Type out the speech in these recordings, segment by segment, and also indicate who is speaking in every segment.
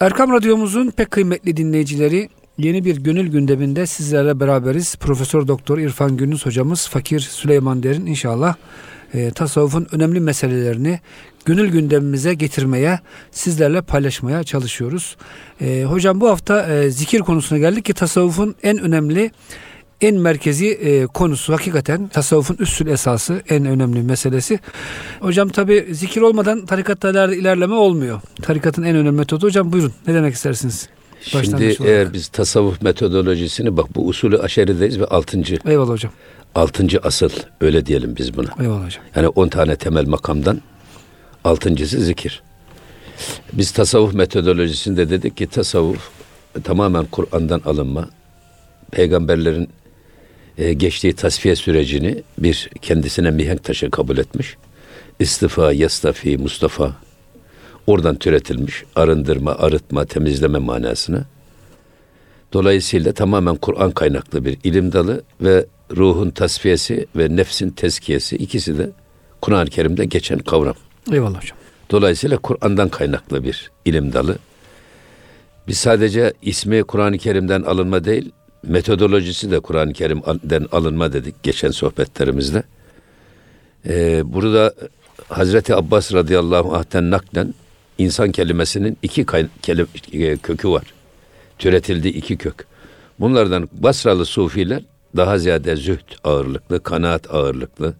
Speaker 1: Erkam Radyomuzun pek kıymetli dinleyicileri yeni bir gönül gündeminde sizlerle beraberiz. Profesör Doktor İrfan Gündüz hocamız Fakir Süleyman Der'in inşallah e, tasavvufun önemli meselelerini gönül gündemimize getirmeye, sizlerle paylaşmaya çalışıyoruz. E, hocam bu hafta e, zikir konusuna geldik ki tasavvufun en önemli en merkezi e, konusu hakikaten tasavvufun üstül esası en önemli meselesi. Hocam tabi zikir olmadan tarikatlarda ilerleme olmuyor. Tarikatın en önemli metodu hocam buyurun ne demek istersiniz?
Speaker 2: Şimdi eğer biz tasavvuf metodolojisini bak bu usulü aşerideyiz ve altıncı.
Speaker 1: Eyvallah hocam.
Speaker 2: Altıncı asıl öyle diyelim biz buna.
Speaker 1: Eyvallah hocam.
Speaker 2: Yani on tane temel makamdan altıncısı zikir. Biz tasavvuf metodolojisinde dedik ki tasavvuf tamamen Kur'an'dan alınma. Peygamberlerin e, geçtiği tasfiye sürecini bir kendisine mihenk taşı kabul etmiş. İstifa, yastafi, Mustafa oradan türetilmiş. Arındırma, arıtma, temizleme manasını. Dolayısıyla tamamen Kur'an kaynaklı bir ilim dalı ve ruhun tasfiyesi ve nefsin tezkiyesi ikisi de Kur'an-ı Kerim'de geçen kavram.
Speaker 1: Eyvallah hocam.
Speaker 2: Dolayısıyla Kur'an'dan kaynaklı bir ilim dalı. Biz sadece ismi Kur'an-ı Kerim'den alınma değil, metodolojisi de Kur'an-ı Kerim'den alınma dedik geçen sohbetlerimizde. Ee, burada Hazreti Abbas radıyallahu anh'ten naklen insan kelimesinin iki kelim, e, kökü var. Türetildiği iki kök. Bunlardan Basralı sufiler daha ziyade zühd ağırlıklı, kanaat ağırlıklı,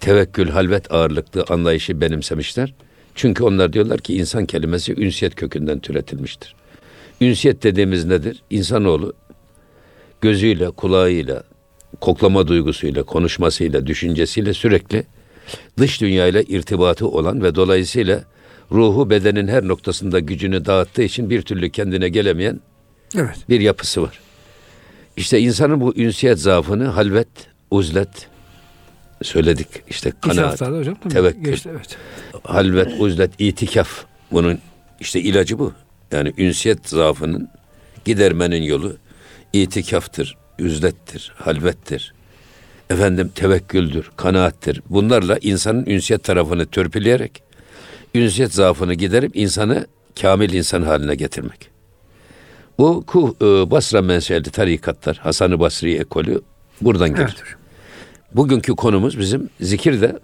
Speaker 2: tevekkül, halvet ağırlıklı anlayışı benimsemişler. Çünkü onlar diyorlar ki insan kelimesi ünsiyet kökünden türetilmiştir. Ünsiyet dediğimiz nedir? İnsanoğlu gözüyle, kulağıyla, koklama duygusuyla, konuşmasıyla, düşüncesiyle sürekli dış dünyayla irtibatı olan ve dolayısıyla ruhu bedenin her noktasında gücünü dağıttığı için bir türlü kendine gelemeyen evet. bir yapısı var. İşte insanın bu ünsiyet zaafını halvet, uzlet söyledik. İşte kanaat, hocam, tevekkül, Geçti, evet. halvet, uzlet, itikaf bunun işte ilacı bu. Yani ünsiyet zaafının gidermenin yolu itikaftır, üzlettir, halvettir. Efendim tevekküldür, kanaattir. Bunlarla insanın ünsiyet tarafını törpüleyerek ünsiyet zaafını giderip insanı kamil insan haline getirmek. Bu e, Basra menşeli tarikatlar, Hasan-ı Basri ekolü buradan gelir. Evet. Bugünkü konumuz bizim zikirde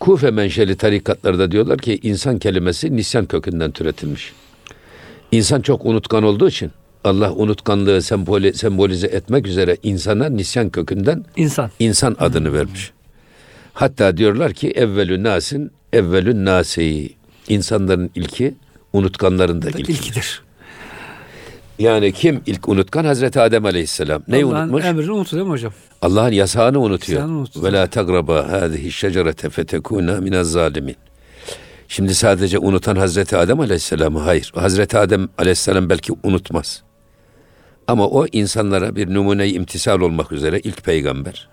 Speaker 2: Kufe menşeli tarikatlarda diyorlar ki insan kelimesi nisyan kökünden türetilmiş. İnsan çok unutkan olduğu için Allah unutkanlığı semboli, sembolize etmek üzere insana nisyan kökünden
Speaker 1: insan,
Speaker 2: insan adını hmm. vermiş. Hatta diyorlar ki evvelü nasin evvelün nasi. İnsanların ilki unutkanların da ilkidir. ilkidir. Yani kim ilk unutkan? Hazreti Adem Aleyhisselam. Neyi Allah'ın unutmuş?
Speaker 1: emrini unutuyor değil mi hocam?
Speaker 2: Allah'ın yasağını unutuyor. Ve la tagraba hadihi şecerete fetekuna minez zalimin. Şimdi sadece unutan Hazreti Adem Aleyhisselam'ı hayır. Hazreti Adem Aleyhisselam belki unutmaz. Ama o insanlara bir numune-i imtisal olmak üzere ilk peygamber.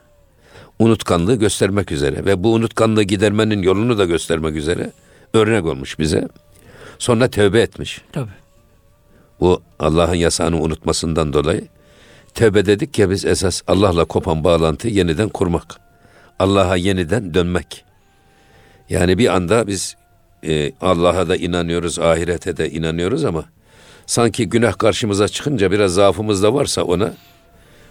Speaker 2: Unutkanlığı göstermek üzere ve bu unutkanlığı gidermenin yolunu da göstermek üzere örnek olmuş bize. Sonra tövbe etmiş.
Speaker 1: Tabii.
Speaker 2: Bu Allah'ın yasağını unutmasından dolayı tövbe dedik ya biz esas Allah'la kopan bağlantıyı yeniden kurmak. Allah'a yeniden dönmek. Yani bir anda biz e, Allah'a da inanıyoruz, ahirete de inanıyoruz ama sanki günah karşımıza çıkınca biraz zaafımız da varsa ona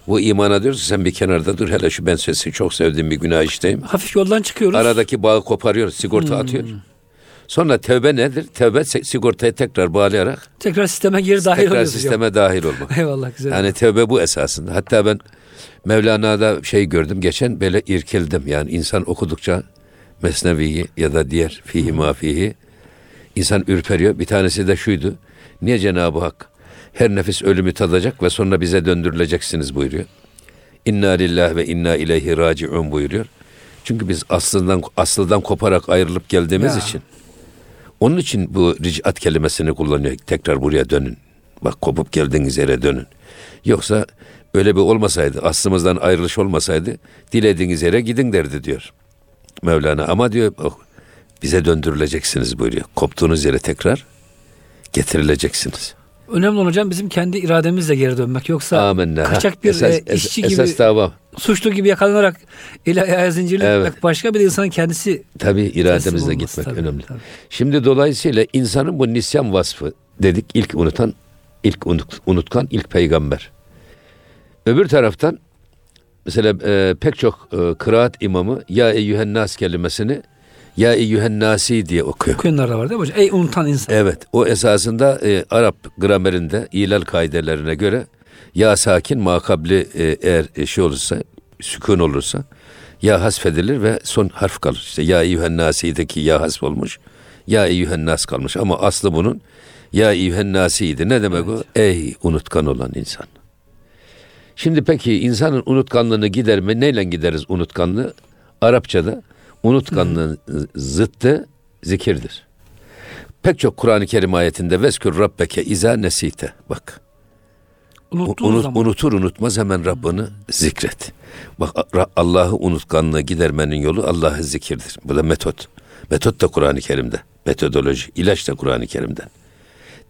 Speaker 2: bu imana diyoruz sen bir kenarda dur hele şu ben sesi çok sevdiğim bir günah işteyim.
Speaker 1: Hafif yoldan çıkıyoruz.
Speaker 2: Aradaki bağı koparıyoruz, sigorta hmm. atıyor. Sonra tevbe nedir? Tevbe sigortayı tekrar bağlayarak
Speaker 1: tekrar sisteme geri dahil
Speaker 2: tekrar sisteme dahil olmak.
Speaker 1: Eyvallah güzel.
Speaker 2: Yani tevbe bu esasında. Hatta ben Mevlana'da şey gördüm geçen böyle irkildim. Yani insan okudukça Mesnevi'yi ya da diğer fihi mafihi insan ürperiyor. Bir tanesi de şuydu. Niye Cenab-ı Hak her nefis ölümü tadacak ve sonra bize döndürüleceksiniz buyuruyor. İnna lillah ve inna ileyhi raciun buyuruyor. Çünkü biz aslından aslıdan koparak ayrılıp geldiğimiz ya. için onun için bu ricat kelimesini kullanıyor. Tekrar buraya dönün. Bak kopup geldiğiniz yere dönün. Yoksa öyle bir olmasaydı, aslımızdan ayrılış olmasaydı dilediğiniz yere gidin derdi diyor. Mevlana ama diyor oh, bize döndürüleceksiniz buyuruyor. Koptuğunuz yere tekrar getirileceksiniz.
Speaker 1: Önemli olan hocam bizim kendi irademizle geri dönmek. Yoksa Amenna. kaçak bir esas, e, işçi esas, gibi, esas dava. suçlu gibi yakalanarak eli ayağı evet. başka bir insanın kendisi.
Speaker 2: Tabi irademizle gitmek tabii, önemli. Tabii. Şimdi dolayısıyla insanın bu nisyan vasfı dedik ilk unutan, ilk unut, unutkan ilk peygamber. Öbür taraftan mesela e, pek çok e, kıraat imamı ya eyyühen nas kelimesini ya eyyühen nasi diye okuyor.
Speaker 1: Okuyanlar da var değil mi hocam? Ey unutan insan.
Speaker 2: Evet o esasında e, Arap gramerinde ilal kaidelerine göre ya sakin makabli e, eğer e, şey olursa sükun olursa ya hasfedilir ve son harf kalır. İşte ya eyyühen nasi'deki ya hasf olmuş. Ya eyyühen nas kalmış ama aslı bunun ya eyyühen nasi'ydi. Ne demek evet. o? Ey unutkan olan insan. Şimdi peki insanın unutkanlığını giderme neyle gideriz unutkanlığı? Arapçada unutkanlığın Hı. zıttı zikirdir. Pek çok Kur'an-ı Kerim ayetinde veskür rabbeke iza nesite. Bak. Unut, zaman. Unutur unutmaz hemen Rabbini zikret. Bak Allah'ı unutkanlığı gidermenin yolu Allah'ı zikirdir. Bu da metot. Metot da Kur'an-ı Kerim'de. Metodoloji, ilaç da Kur'an-ı Kerim'den.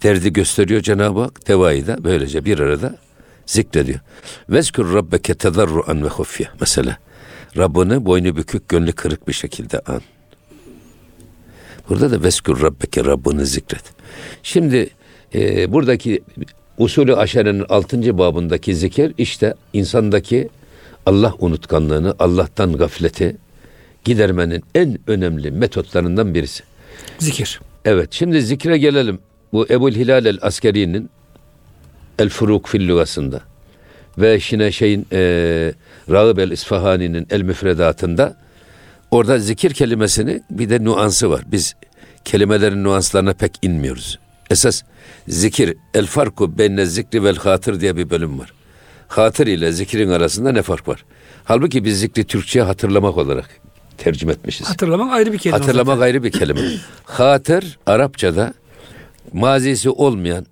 Speaker 2: Derdi gösteriyor Cenab-ı Hak, tevayı da böylece bir arada zikrediyor. Vezkür rabbeke tedarruan ve hufye. Mesela Rabbini boynu bükük, gönlü kırık bir şekilde an. Burada da veskür rabbeke Rabbini zikret. Şimdi e, buradaki usulü aşerenin altıncı babındaki zikir işte insandaki Allah unutkanlığını, Allah'tan gafleti gidermenin en önemli metotlarından birisi.
Speaker 1: Zikir.
Speaker 2: Evet şimdi zikre gelelim. Bu Ebul Hilal el Askeri'nin El Furuk fil lügasında ve yine şeyin e, Rağıb el İsfahani'nin El Müfredatında orada zikir kelimesini bir de nuansı var. Biz kelimelerin nuanslarına pek inmiyoruz. Esas zikir el farku benne zikri vel hatır diye bir bölüm var. Hatır ile zikrin arasında ne fark var? Halbuki biz zikri Türkçe'ye hatırlamak olarak tercüme etmişiz.
Speaker 1: Hatırlamak ayrı bir kelime.
Speaker 2: Hatırlamak zaten. ayrı bir kelime. hatır Arapçada mazisi olmayan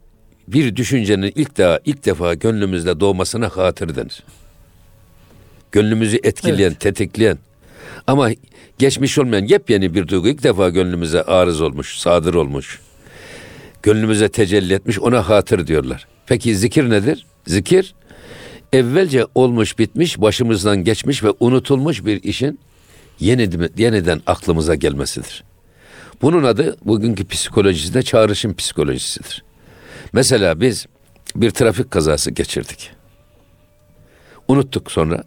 Speaker 2: bir düşüncenin ilk defa ilk defa gönlümüzde doğmasına hatır denir. Gönlümüzü etkileyen, evet. tetikleyen ama geçmiş olmayan yepyeni bir duygu ilk defa gönlümüze arız olmuş, sadır olmuş. Gönlümüze tecelli etmiş ona hatır diyorlar. Peki zikir nedir? Zikir evvelce olmuş bitmiş başımızdan geçmiş ve unutulmuş bir işin yeniden, yeniden aklımıza gelmesidir. Bunun adı bugünkü psikolojisinde çağrışım psikolojisidir. Mesela biz bir trafik kazası geçirdik. Unuttuk sonra.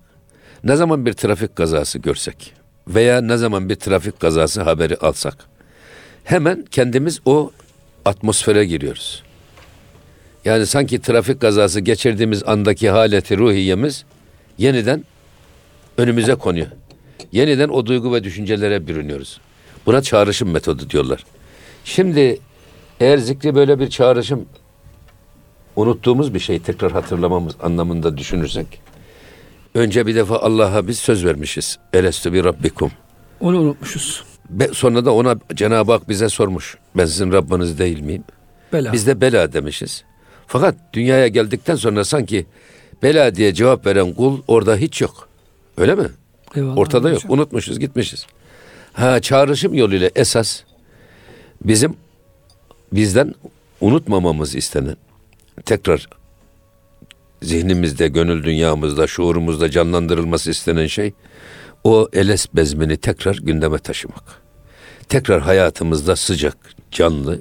Speaker 2: Ne zaman bir trafik kazası görsek veya ne zaman bir trafik kazası haberi alsak hemen kendimiz o atmosfere giriyoruz. Yani sanki trafik kazası geçirdiğimiz andaki haleti ruhiyemiz yeniden önümüze konuyor. Yeniden o duygu ve düşüncelere bürünüyoruz. Buna çağrışım metodu diyorlar. Şimdi eğer zikri böyle bir çağrışım unuttuğumuz bir şey tekrar hatırlamamız anlamında düşünürsek önce bir defa Allah'a biz söz vermişiz. Elestü bir rabbikum.
Speaker 1: Onu unutmuşuz.
Speaker 2: Be, sonra da ona Cenab-ı Hak bize sormuş. Ben sizin Rabbiniz değil miyim? Bela. Biz de bela demişiz. Fakat dünyaya geldikten sonra sanki bela diye cevap veren kul orada hiç yok. Öyle mi? Eyvallah, Ortada yok. Hocam. Unutmuşuz, gitmişiz. Ha çağrışım yoluyla esas bizim bizden unutmamamız istenen tekrar zihnimizde, gönül dünyamızda, şuurumuzda canlandırılması istenen şey o eles bezmini tekrar gündeme taşımak. Tekrar hayatımızda sıcak, canlı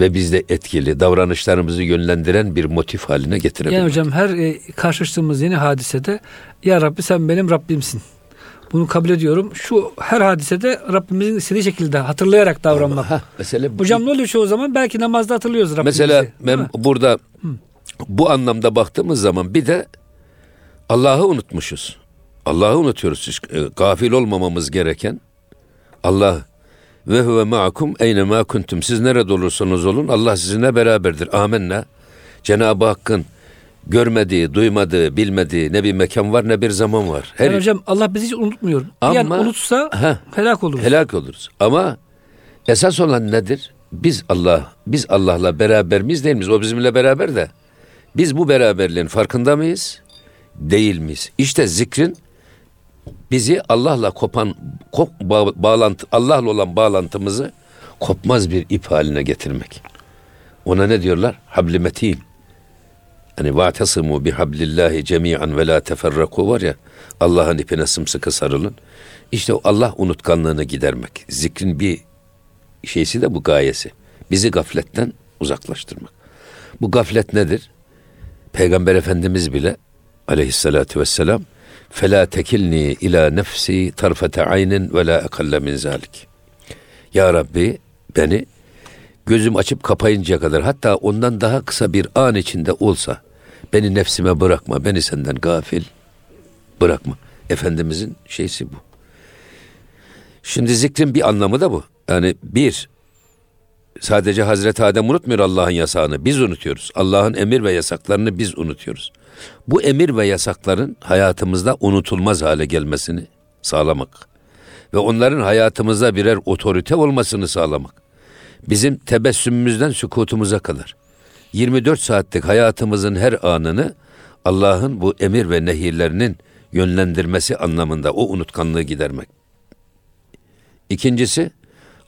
Speaker 2: ve bizde etkili davranışlarımızı yönlendiren bir motif haline getirebilmek.
Speaker 1: Yani hocam her e, karşılaştığımız yeni hadisede ya Rabbi sen benim Rabbimsin. Bunu kabul ediyorum. Şu her hadisede Rabbimizin istediği şekilde hatırlayarak davranmak. Ha, mesela Hocam ne oluyor çoğu zaman? Belki namazda hatırlıyoruz Rabbimizi.
Speaker 2: Mesela ben burada Hı. bu anlamda baktığımız zaman bir de Allah'ı unutmuşuz. Allah'ı unutuyoruz. E, gafil olmamamız gereken Allah ve huve ma'akum eyne ma kuntum. Siz nerede olursanız olun Allah sizinle beraberdir. Amenna. Cenab-ı Hakk'ın görmediği, duymadığı, bilmediği ne bir mekan var ne bir zaman var.
Speaker 1: Her yani hocam Allah bizi hiç unutmuyor. Ama, yani unutsa heh, helak oluruz.
Speaker 2: Helak oluruz. Ama esas olan nedir? Biz Allah, biz Allah'la beraber miyiz değil miyiz? O bizimle beraber de. Biz bu beraberliğin farkında mıyız? Değil miyiz? İşte zikrin bizi Allah'la kopan kop, ba, bağlantı Allah'la olan bağlantımızı kopmaz bir ip haline getirmek. Ona ne diyorlar? Habli metin. Hani va'tasimu bihablillahi cemi'an ve la teferraku var ya Allah'ın ipine sımsıkı sarılın. İşte Allah unutkanlığını gidermek. Zikrin bir şeysi de bu gayesi. Bizi gafletten uzaklaştırmak. Bu gaflet nedir? Peygamber Efendimiz bile aleyhissalatu vesselam فَلَا tekilni ila nefsi tarfete aynin ve la ekalle min zalik. Ya Rabbi beni gözüm açıp kapayıncaya kadar hatta ondan daha kısa bir an içinde olsa beni nefsime bırakma, beni senden gafil bırakma. Efendimizin şeysi bu. Şimdi zikrin bir anlamı da bu. Yani bir, sadece Hazreti Adem unutmuyor Allah'ın yasağını. Biz unutuyoruz. Allah'ın emir ve yasaklarını biz unutuyoruz. Bu emir ve yasakların hayatımızda unutulmaz hale gelmesini sağlamak ve onların hayatımızda birer otorite olmasını sağlamak. Bizim tebessümümüzden sükutumuza kadar 24 saatlik hayatımızın her anını Allah'ın bu emir ve nehirlerinin yönlendirmesi anlamında o unutkanlığı gidermek. İkincisi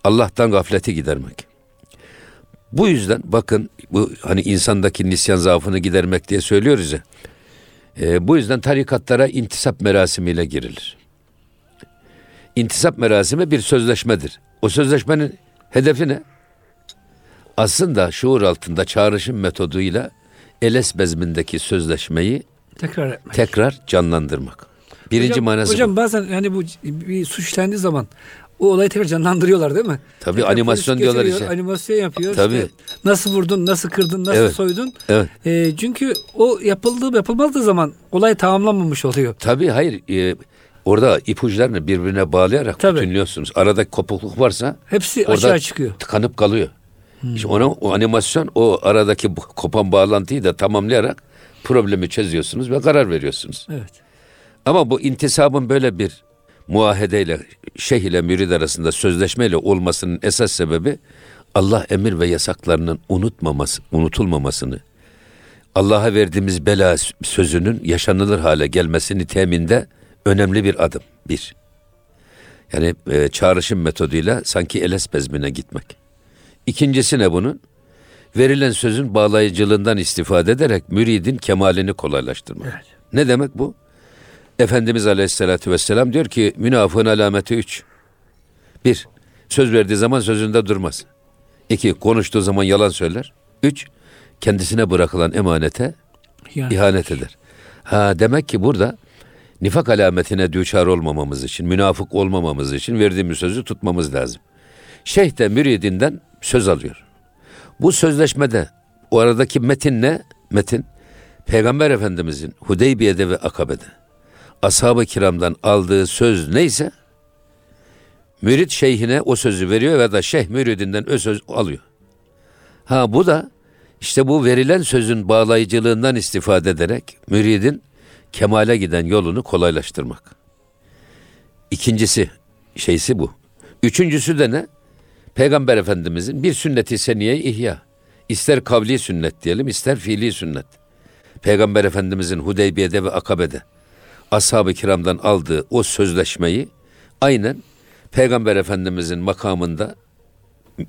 Speaker 2: Allah'tan gafleti gidermek. Bu yüzden bakın bu hani insandaki nisyan zaafını gidermek diye söylüyoruz ya. E, bu yüzden tarikatlara intisap merasimiyle girilir. İntisap merasimi bir sözleşmedir. O sözleşmenin hedefi ne? Aslında şuur altında çağrışım metoduyla Eles bezmindeki sözleşmeyi
Speaker 1: tekrar etmek.
Speaker 2: tekrar canlandırmak. Birinci
Speaker 1: hocam,
Speaker 2: manası
Speaker 1: hocam
Speaker 2: bu.
Speaker 1: bazen yani bu bir suç işlendiği zaman o olayı tekrar canlandırıyorlar değil mi?
Speaker 2: Tabii
Speaker 1: Tekrar
Speaker 2: animasyon diyorlar işte.
Speaker 1: Animasyon yapıyor.
Speaker 2: Tabii.
Speaker 1: İşte nasıl vurdun, nasıl kırdın, nasıl
Speaker 2: Evet.
Speaker 1: soydun.
Speaker 2: Evet.
Speaker 1: E, çünkü o yapıldığı yapılmadığı zaman olay tamamlanmamış oluyor.
Speaker 2: Tabii hayır. e, orada ipuçlarını birbirine bağlayarak
Speaker 1: Tabii.
Speaker 2: bütünlüyorsunuz. Aradaki kopukluk varsa
Speaker 1: Hepsi
Speaker 2: orada
Speaker 1: aşağı çıkıyor.
Speaker 2: tıkanıp kalıyor. İşte ona, o animasyon o aradaki kopan bağlantıyı da tamamlayarak problemi çözüyorsunuz ve karar veriyorsunuz.
Speaker 1: Evet.
Speaker 2: Ama bu intisabın böyle bir muahedeyle şeyh ile mürid arasında sözleşmeyle olmasının esas sebebi Allah emir ve yasaklarının unutmaması, unutulmamasını, Allah'a verdiğimiz bela sözünün yaşanılır hale gelmesini teminde önemli bir adım. Bir. Yani e, çağrışım metoduyla sanki eles bezmine gitmek. İkincisi ne bunun? Verilen sözün bağlayıcılığından istifade ederek müridin kemalini kolaylaştırmak.
Speaker 1: Evet.
Speaker 2: Ne demek bu? Efendimiz Aleyhisselatü Vesselam diyor ki münafığın alameti üç. Bir, söz verdiği zaman sözünde durmaz. İki, konuştuğu zaman yalan söyler. Üç, kendisine bırakılan emanete
Speaker 1: Yani,
Speaker 2: ihanet eder. Ha demek ki burada nifak alametine düçar olmamamız için, münafık olmamamız için verdiğimiz sözü tutmamız lazım. Şeyh de müridinden söz alıyor. Bu sözleşmede o aradaki metin ne? Metin Peygamber Efendimizin Hudeybiye'de ve Akabe'de ashab-ı kiramdan aldığı söz neyse mürit şeyhine o sözü veriyor ve da şeyh müridinden o söz alıyor. Ha bu da işte bu verilen sözün bağlayıcılığından istifade ederek müridin kemale giden yolunu kolaylaştırmak. İkincisi şeysi bu. Üçüncüsü de ne? Peygamber Efendimizin bir sünneti seniye ihya. İster kavli sünnet diyelim, ister fiili sünnet. Peygamber Efendimizin Hudeybiye'de ve Akabe'de ashab-ı kiramdan aldığı o sözleşmeyi aynen Peygamber Efendimizin makamında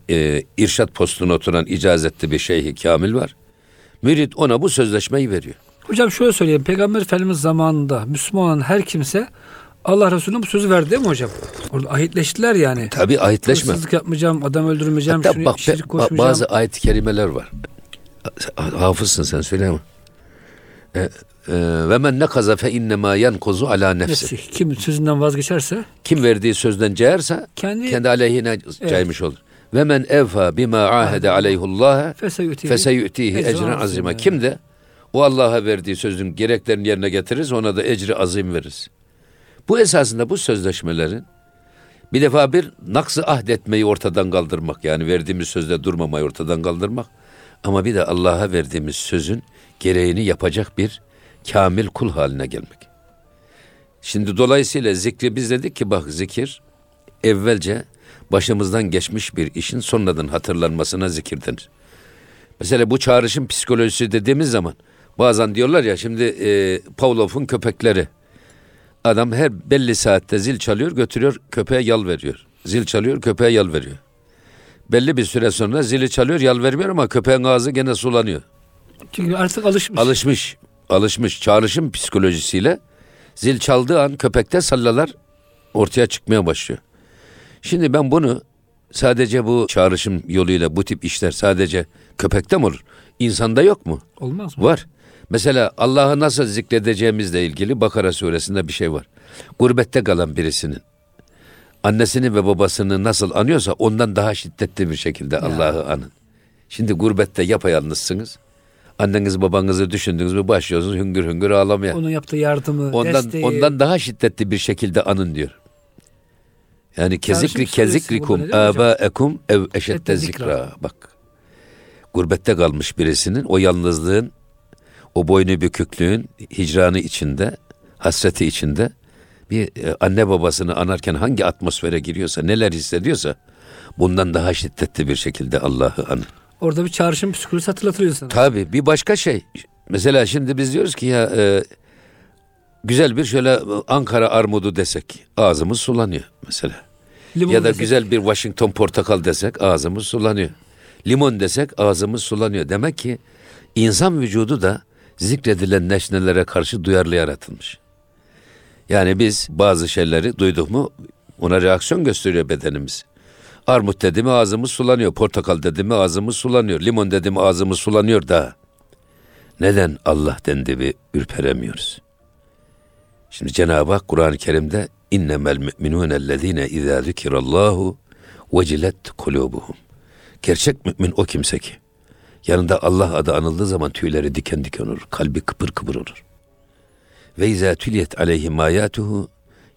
Speaker 2: e, irşat postuna oturan icazetli bir şeyhi kamil var. Mürid ona bu sözleşmeyi veriyor.
Speaker 1: Hocam şöyle söyleyeyim. Peygamber Efendimiz zamanında Müslüman olan her kimse Allah Resulü'ne bu sözü verdi değil mi hocam? Orada ahitleştiler yani.
Speaker 2: Tabi ahitleşme.
Speaker 1: Hırsızlık yapmayacağım, adam öldürmeyeceğim,
Speaker 2: Hatta
Speaker 1: şunu
Speaker 2: bak
Speaker 1: şirk koşmayacağım.
Speaker 2: bazı ayet-i kerimeler var. Hafızsın sen söyle ama. E, e, Ve men ne kaza fe innema yenkuzu ala nefsi.
Speaker 1: Kim sözünden vazgeçerse
Speaker 2: Kim verdiği sözden cayarsa
Speaker 1: kendi,
Speaker 2: kendi aleyhine caymış olur. Ve men evfa bima ahede aleyhullah feseyü'tihi
Speaker 1: ecren azima.
Speaker 2: Kim de o Allah'a verdiği sözün gereklerini yerine getirir ona da ecri azim veririz. Bu esasında bu sözleşmelerin bir defa bir naksı ahdetmeyi ortadan kaldırmak yani verdiğimiz sözde durmamayı ortadan kaldırmak ama bir de Allah'a verdiğimiz sözün gereğini yapacak bir kamil kul haline gelmek. Şimdi dolayısıyla zikri biz dedik ki bak zikir evvelce başımızdan geçmiş bir işin sonradan hatırlanmasına zikir denir. Mesela bu çağrışım psikolojisi dediğimiz zaman bazen diyorlar ya şimdi e, Pavlov'un köpekleri adam her belli saatte zil çalıyor götürüyor köpeğe yal veriyor. Zil çalıyor köpeğe yal veriyor. Belli bir süre sonra zili çalıyor yal vermiyor ama köpeğin ağzı gene sulanıyor.
Speaker 1: Çünkü artık alışmış.
Speaker 2: Alışmış, alışmış çağrışım psikolojisiyle zil çaldığı an köpekte sallalar ortaya çıkmaya başlıyor. Şimdi ben bunu sadece bu çağrışım yoluyla bu tip işler sadece köpekte mi olur? İnsanda yok mu?
Speaker 1: Olmaz mı?
Speaker 2: Var. Mesela Allah'ı nasıl zikredeceğimizle ilgili Bakara suresinde bir şey var. Gurbette kalan birisinin annesini ve babasını nasıl anıyorsa ondan daha şiddetli bir şekilde Allah'ı anın. Şimdi gurbette yapayalnızsınız. Anneniz babanızı düşündünüz mü başlıyorsunuz hüngür hüngür ağlamaya.
Speaker 1: Onun yaptığı yardımı,
Speaker 2: Ondan
Speaker 1: desteği.
Speaker 2: ondan daha şiddetli bir şekilde anın diyor. Yani kezikri kezikrikum abaekum ev zikra.
Speaker 1: zikra.
Speaker 2: Bak. Gurbette kalmış birisinin o yalnızlığın, o boynu büküklüğün hicranı içinde, hasreti içinde bir e, anne babasını anarken hangi atmosfere giriyorsa, neler hissediyorsa bundan daha şiddetli bir şekilde Allah'ı anın.
Speaker 1: Orada bir çağrışım psikolojisi hatırlatılıyor sana.
Speaker 2: Tabii bir başka şey. Mesela şimdi biz diyoruz ki ya e, güzel bir şöyle Ankara armudu desek ağzımız sulanıyor mesela.
Speaker 1: Limon
Speaker 2: ya da
Speaker 1: desek,
Speaker 2: güzel bir Washington portakal desek ağzımız sulanıyor. Limon desek ağzımız sulanıyor. Demek ki insan vücudu da zikredilen nesnelere karşı duyarlı yaratılmış. Yani biz bazı şeyleri duyduk mu ona reaksiyon gösteriyor bedenimiz. Armut dedi mi ağzımız sulanıyor. Portakal dedi mi ağzımız sulanıyor. Limon dedi mi ağzımız sulanıyor da. Neden Allah dendi bir ürperemiyoruz? Şimdi Cenab-ı Hak Kur'an-ı Kerim'de innemel müminune ellezine izâ zükirallahu vecilet kulubuhum. Gerçek mümin o kimse ki yanında Allah adı anıldığı zaman tüyleri diken diken olur. Kalbi kıpır kıpır olur. Ve izâ tüliyet aleyhim ayatuhu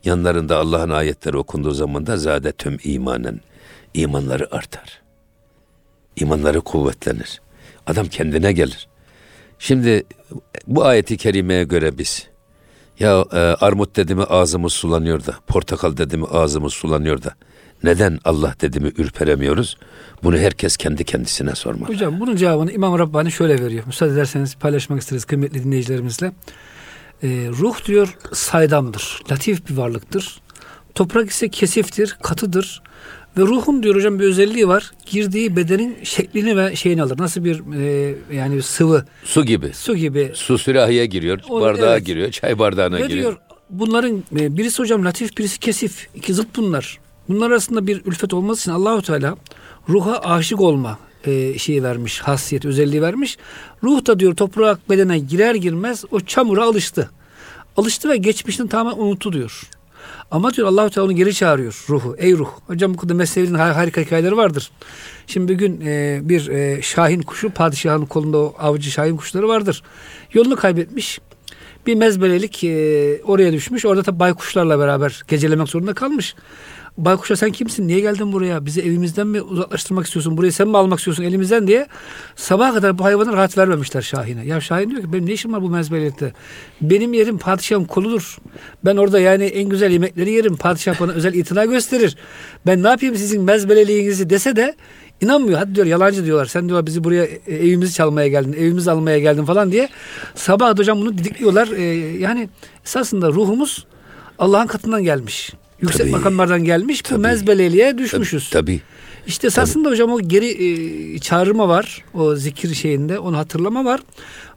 Speaker 2: yanlarında Allah'ın ayetleri okunduğu zaman da zâdetüm imanen. imanları artar. İmanları kuvvetlenir. Adam kendine gelir. Şimdi bu ayeti kerimeye göre biz ya e, armut dedi mi ağzımız sulanıyor da, portakal dedi mi ağzımız sulanıyor da neden Allah dedi mi ürperemiyoruz? Bunu herkes kendi kendisine sormalı.
Speaker 1: Hocam bunun cevabını İmam Rabbani şöyle veriyor. Müsaade ederseniz paylaşmak isteriz kıymetli dinleyicilerimizle. Ee, ruh diyor saydamdır, latif bir varlıktır. Toprak ise kesiftir, katıdır. Ve ruhun diyor hocam bir özelliği var. Girdiği bedenin şeklini ve şeyini alır. Nasıl bir e, yani sıvı,
Speaker 2: Su gibi.
Speaker 1: su gibi.
Speaker 2: Su sürahiye giriyor,
Speaker 1: O-
Speaker 2: bardağa
Speaker 1: evet.
Speaker 2: giriyor, çay bardağına
Speaker 1: Ve
Speaker 2: giriyor.
Speaker 1: diyor bunların e, birisi hocam latif, birisi kesif. İki zıt bunlar. Bunlar arasında bir ülfet olması için Allahu Teala ruha aşık olma e, şeyi vermiş, hasiyet, özelliği vermiş. Ruh da diyor toprak bedene girer girmez o çamura alıştı. Alıştı ve geçmişini tamamen unuttu diyor. Ama diyor Allahu Teala onu geri çağırıyor ruhu. Ey ruh. Hocam bu kadar mesleğinin har- harika hikayeleri vardır. Şimdi bir gün e, bir e, şahin kuşu padişahın kolunda o avcı şahin kuşları vardır. Yolunu kaybetmiş. Bir mezbelelik e, oraya düşmüş. Orada tabi baykuşlarla beraber gecelemek zorunda kalmış. Baykuşa sen kimsin? Niye geldin buraya? Bizi evimizden mi uzaklaştırmak istiyorsun? Burayı sen mi almak istiyorsun elimizden diye sabaha kadar bu hayvana rahat vermemişler Şahin'e. Ya Şahin diyor ki benim ne işim var bu mezbelelikte? Benim yerim padişahın koludur. Ben orada yani en güzel yemekleri yerim. Padişah bana özel itina gösterir. Ben ne yapayım sizin mezbeleliğinizi dese de inanmıyor. Hadi diyor yalancı diyorlar. Sen diyor bizi buraya e, evimizi çalmaya geldin, evimizi almaya geldin falan diye. Sabah hocam bunu didikliyorlar. Ee, yani esasında ruhumuz Allah'ın katından gelmiş. Yüksek
Speaker 2: Tabii.
Speaker 1: makamlardan gelmiş.
Speaker 2: Tabii.
Speaker 1: Mezbeleliğe düşmüşüz.
Speaker 2: Tabii.
Speaker 1: İşte esasında hocam o geri e, çağrıma var. O zikir şeyinde onu hatırlama var.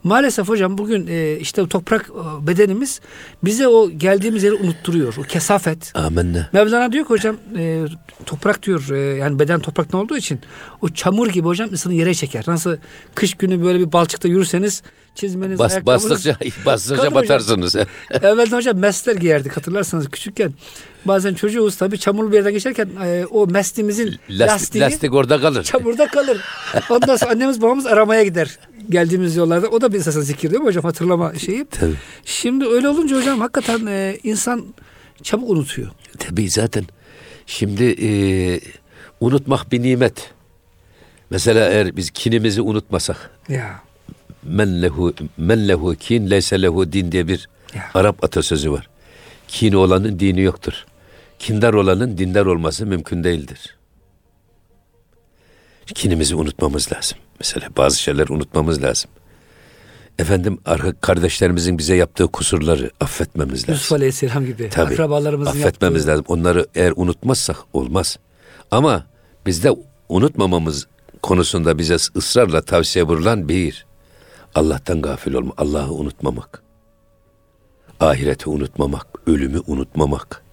Speaker 1: Maalesef hocam bugün e, işte toprak e, bedenimiz bize o geldiğimiz yeri unutturuyor. O kesafet.
Speaker 2: Amenna.
Speaker 1: Mevlana diyor ki hocam e, toprak diyor e, yani beden topraktan olduğu için o çamur gibi hocam insanı yere çeker. Nasıl kış günü böyle bir balçıkta yürürseniz çizmeniz,
Speaker 2: Bas, bastıkça, bastıkça batarsınız.
Speaker 1: Evvelden hocam mesler giyerdik hatırlarsanız küçükken. Bazen çocuğuz tabii çamurlu bir yerden geçerken e, o meslimizin
Speaker 2: Lastik,
Speaker 1: lastiği
Speaker 2: lastik orada kalır.
Speaker 1: çamurda kalır. Ondan sonra annemiz babamız aramaya gider geldiğimiz yollarda. O da bir esasında zikir değil mi hocam hatırlama şeyi.
Speaker 2: Tabii.
Speaker 1: Şimdi öyle olunca hocam hakikaten e, insan çabuk unutuyor.
Speaker 2: Tabii zaten şimdi e, unutmak bir nimet. Mesela eğer biz kinimizi unutmasak
Speaker 1: Ya.
Speaker 2: men lehu, men lehu kin leyse lehu din diye bir
Speaker 1: Ya.
Speaker 2: Arap atasözü var. Kin olanın dini yoktur. Kindar olanın dindar olması mümkün değildir. Kinimizi unutmamız lazım. Mesela bazı şeyler unutmamız lazım. Efendim kardeşlerimizin bize yaptığı kusurları affetmemiz lazım.
Speaker 1: Yusuf Aleyhisselam gibi.
Speaker 2: Tabii.
Speaker 1: Akrabalarımızın
Speaker 2: Affetmemiz
Speaker 1: yaptığı.
Speaker 2: lazım. Onları eğer unutmazsak olmaz. Ama bizde unutmamamız konusunda bize ısrarla tavsiye buyurulan bir, Allah'tan gafil olma, Allah'ı unutmamak. Ahireti unutmamak, ölümü unutmamak.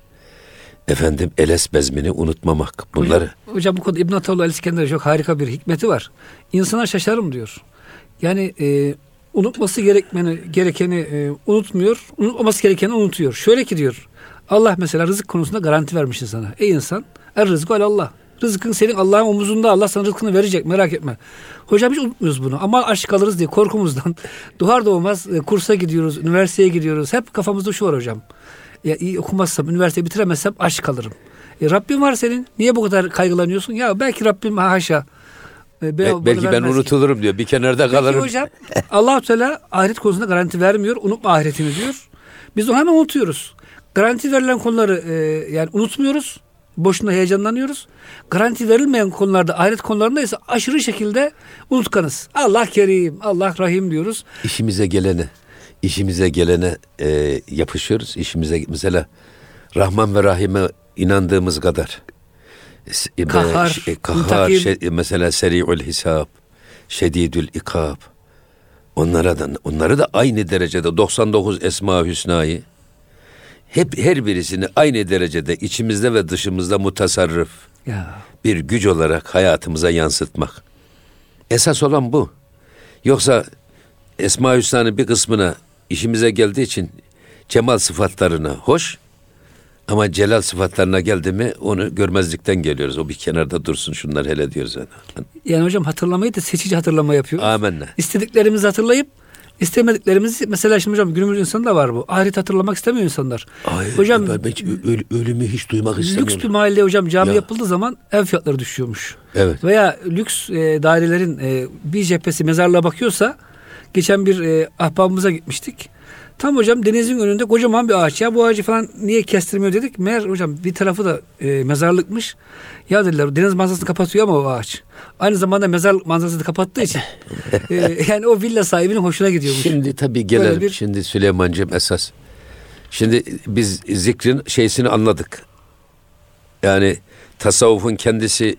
Speaker 2: Efendim eles bezmini unutmamak. Bunları
Speaker 1: Hocam, hocam bu konuda İbn Ataullah el-İskender'e çok harika bir hikmeti var. İnsana şaşarım diyor. Yani e, unutması gerekmeni, gerekeni e, unutmuyor, unutmaması gerekeni unutuyor. Şöyle ki diyor, Allah mesela rızık konusunda garanti vermiş insana. Ey insan, er rızkı Allah. Rızkın senin Allah'ın omuzunda Allah sana rızkını verecek merak etme. Hocam hiç unutmuyoruz bunu ama aç kalırız diye korkumuzdan doğar doğmaz e, kursa gidiyoruz, üniversiteye gidiyoruz. Hep kafamızda şu var hocam. Ya iyi okumazsam, üniversiteyi bitiremezsem aç kalırım. E, Rabbim var senin. Niye bu kadar kaygılanıyorsun? Ya belki Rabbim haşa. e,
Speaker 2: Be- belki ben
Speaker 1: vermez ki.
Speaker 2: unutulurum diyor. Bir kenarda
Speaker 1: Peki
Speaker 2: kalırım.
Speaker 1: hocam allah Teala ahiret konusunda garanti vermiyor. Unutma ahiretini diyor. Biz onu hemen unutuyoruz. Garanti verilen konuları e, yani unutmuyoruz. Boşuna heyecanlanıyoruz. Garanti verilmeyen konularda ahiret konularında ise aşırı şekilde unutkanız. Allah kerim, Allah rahim diyoruz.
Speaker 2: İşimize gelene, işimize gelene e, yapışıyoruz. İşimize mesela Rahman ve Rahim'e inandığımız kadar. S- e,
Speaker 1: Kahhar,
Speaker 2: ş- e, şey- e, mesela seri'ül hisab, şedidül ikab. Onlara da onları da aynı derecede 99 Esma Hüsna'yı hep her birisini aynı derecede içimizde ve dışımızda mutasarrıf
Speaker 1: Ya
Speaker 2: bir güç olarak hayatımıza yansıtmak. Esas olan bu. Yoksa Esma Hüsna'nın bir kısmına işimize geldiği için cemal sıfatlarına hoş ama celal sıfatlarına geldi mi onu görmezlikten geliyoruz. O bir kenarda dursun şunlar hele diyoruz. Yani.
Speaker 1: yani hocam hatırlamayı da seçici hatırlama yapıyoruz.
Speaker 2: Amenna.
Speaker 1: İstediklerimizi hatırlayıp istemediklerimizi mesela şimdi hocam günümüz insanında var bu. Ahiret hatırlamak istemiyor insanlar.
Speaker 2: Ay,
Speaker 1: hocam
Speaker 2: ben, hiç ö- ölümü hiç duymak istemiyorum.
Speaker 1: lüks bir mahallede hocam cami
Speaker 2: Ya.
Speaker 1: yapıldığı zaman ev fiyatları düşüyormuş.
Speaker 2: Evet.
Speaker 1: Veya lüks e, dairelerin e, bir cephesi mezarlığa bakıyorsa geçen bir e, ahbabımıza gitmiştik. Tam hocam denizin önünde kocaman bir ağaç. Ya bu ağacı falan niye kestirmiyor dedik. Meğer hocam bir tarafı da e, mezarlıkmış. Ya dediler deniz manzarasını kapatıyor ama o ağaç. Aynı zamanda mezarlık manzarasını kapattığı için e, yani o villa sahibinin hoşuna gidiyormuş.
Speaker 2: Şimdi tabii gelelim.
Speaker 1: Bir-
Speaker 2: Şimdi Süleyman'cığım esas. Şimdi biz zikrin şeysini anladık. Yani tasavvufun kendisi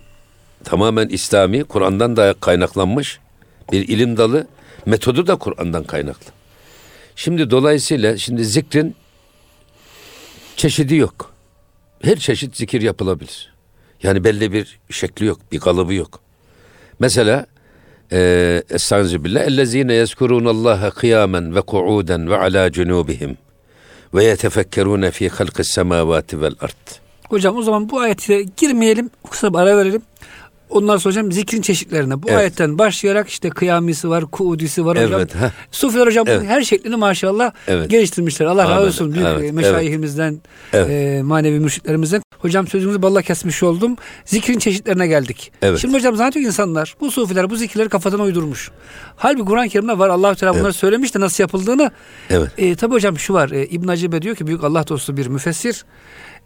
Speaker 2: tamamen İslami, Kur'an'dan da kaynaklanmış bir ilim dalı. Metodu da Kur'an'dan kaynaklı. Şimdi dolayısıyla şimdi zikrin çeşidi yok. Her çeşit zikir yapılabilir. Yani belli bir şekli yok, bir kalıbı yok. Mesela e, Estağfirullah. Ellezine yezkurunallaha kıyamen ve ku'uden ve ala cunubihim ve yetefekkerune fi halkis semavati vel ard.
Speaker 1: Hocam o zaman bu ayete girmeyelim. Kısa bir ara verelim. Ondan sonra hocam zikrin çeşitlerine. Bu
Speaker 2: Evet.
Speaker 1: ayetten başlayarak işte kıyamisi var, kuudisi var hocam.
Speaker 2: Evet, heh.
Speaker 1: Sufiler hocam
Speaker 2: Evet.
Speaker 1: her şeklini maşallah
Speaker 2: Evet.
Speaker 1: geliştirmişler. Allah razı olsun büyük
Speaker 2: Evet,
Speaker 1: meşayihimizden,
Speaker 2: Evet.
Speaker 1: e, manevi mürşitlerimizden. Hocam sözünüzü balla kesmiş oldum. Zikrin çeşitlerine geldik.
Speaker 2: Evet.
Speaker 1: Şimdi hocam ki insanlar bu sufiler bu zikirleri kafadan uydurmuş. Halbuki Kur'an-ı Kerim'de var. allah Teala bunları söylemiş de nasıl yapıldığını.
Speaker 2: Evet.
Speaker 1: E, tabi hocam şu var. E, İbn Acibe diyor ki büyük Allah dostu bir müfessir.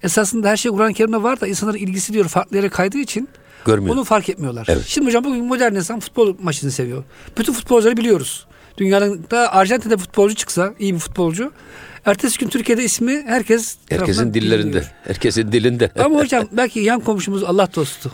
Speaker 1: Esasında her şey Kur'an-ı Kerim'de var da insanların ilgisi diyor farklı yere kaydığı için
Speaker 2: Görmüyor.
Speaker 1: onu fark etmiyorlar.
Speaker 2: Evet.
Speaker 1: Şimdi hocam bugün modern insan futbol maçını seviyor. Bütün futbolcuları biliyoruz. Dünyanın da Arjantin'de futbolcu çıksa iyi bir futbolcu. Ertesi gün Türkiye'de ismi herkes
Speaker 2: Herkesin dillerinde.
Speaker 1: biliniyor.
Speaker 2: Herkesin dilinde.
Speaker 1: Ama hocam belki yan komşumuz Allah dostu.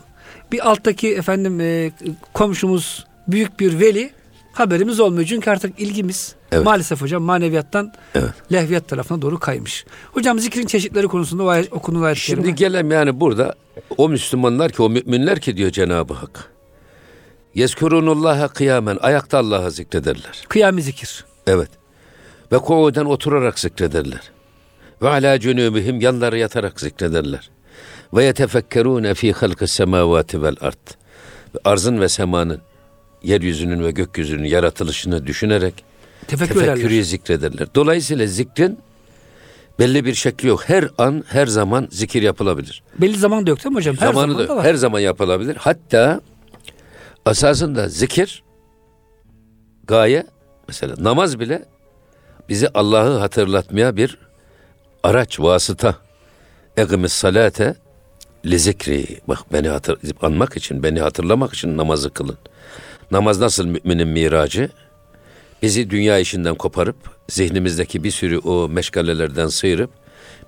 Speaker 1: Bir alttaki efendim e, komşumuz büyük bir veli haberimiz olmuyor. Çünkü artık ilgimiz
Speaker 2: Evet.
Speaker 1: maalesef hocam maneviyattan
Speaker 2: Evet.
Speaker 1: lehviyat tarafına doğru kaymış. Hocam zikrin çeşitleri konusunda o ayet, okunduğu ayet
Speaker 2: Şimdi gelelim yani burada o Müslümanlar ki o müminler ki diyor Cenab-ı Hak. Yezkurunullaha kıyamen ayakta Allah'ı zikrederler.
Speaker 1: kıyami zikir.
Speaker 2: Evet. Ve kuuden oturarak zikrederler. Ve ala cunubihim yanları yatarak zikrederler. Ve yetefekkerune fi halkı semavati vel ard. Arzın ve semanın, yeryüzünün ve gökyüzünün yaratılışını düşünerek
Speaker 1: Tefekkür ederler.
Speaker 2: tefekkürü zikrederler. Dolayısıyla zikrin belli bir şekli yok. Her an, her zaman zikir yapılabilir.
Speaker 1: Belli zaman da yok değil mi hocam? Her
Speaker 2: Zamanı
Speaker 1: zaman
Speaker 2: da
Speaker 1: da var.
Speaker 2: her zaman yapılabilir. Hatta esasında zikir gaye mesela namaz bile bizi Allah'ı hatırlatmaya bir araç, vasıta. Egimis salate li zikri. Bak beni hatır, anmak için, beni hatırlamak için namazı kılın. Namaz nasıl müminin miracı? Bizi dünya işinden koparıp zihnimizdeki bir sürü o meşgalelerden sıyırıp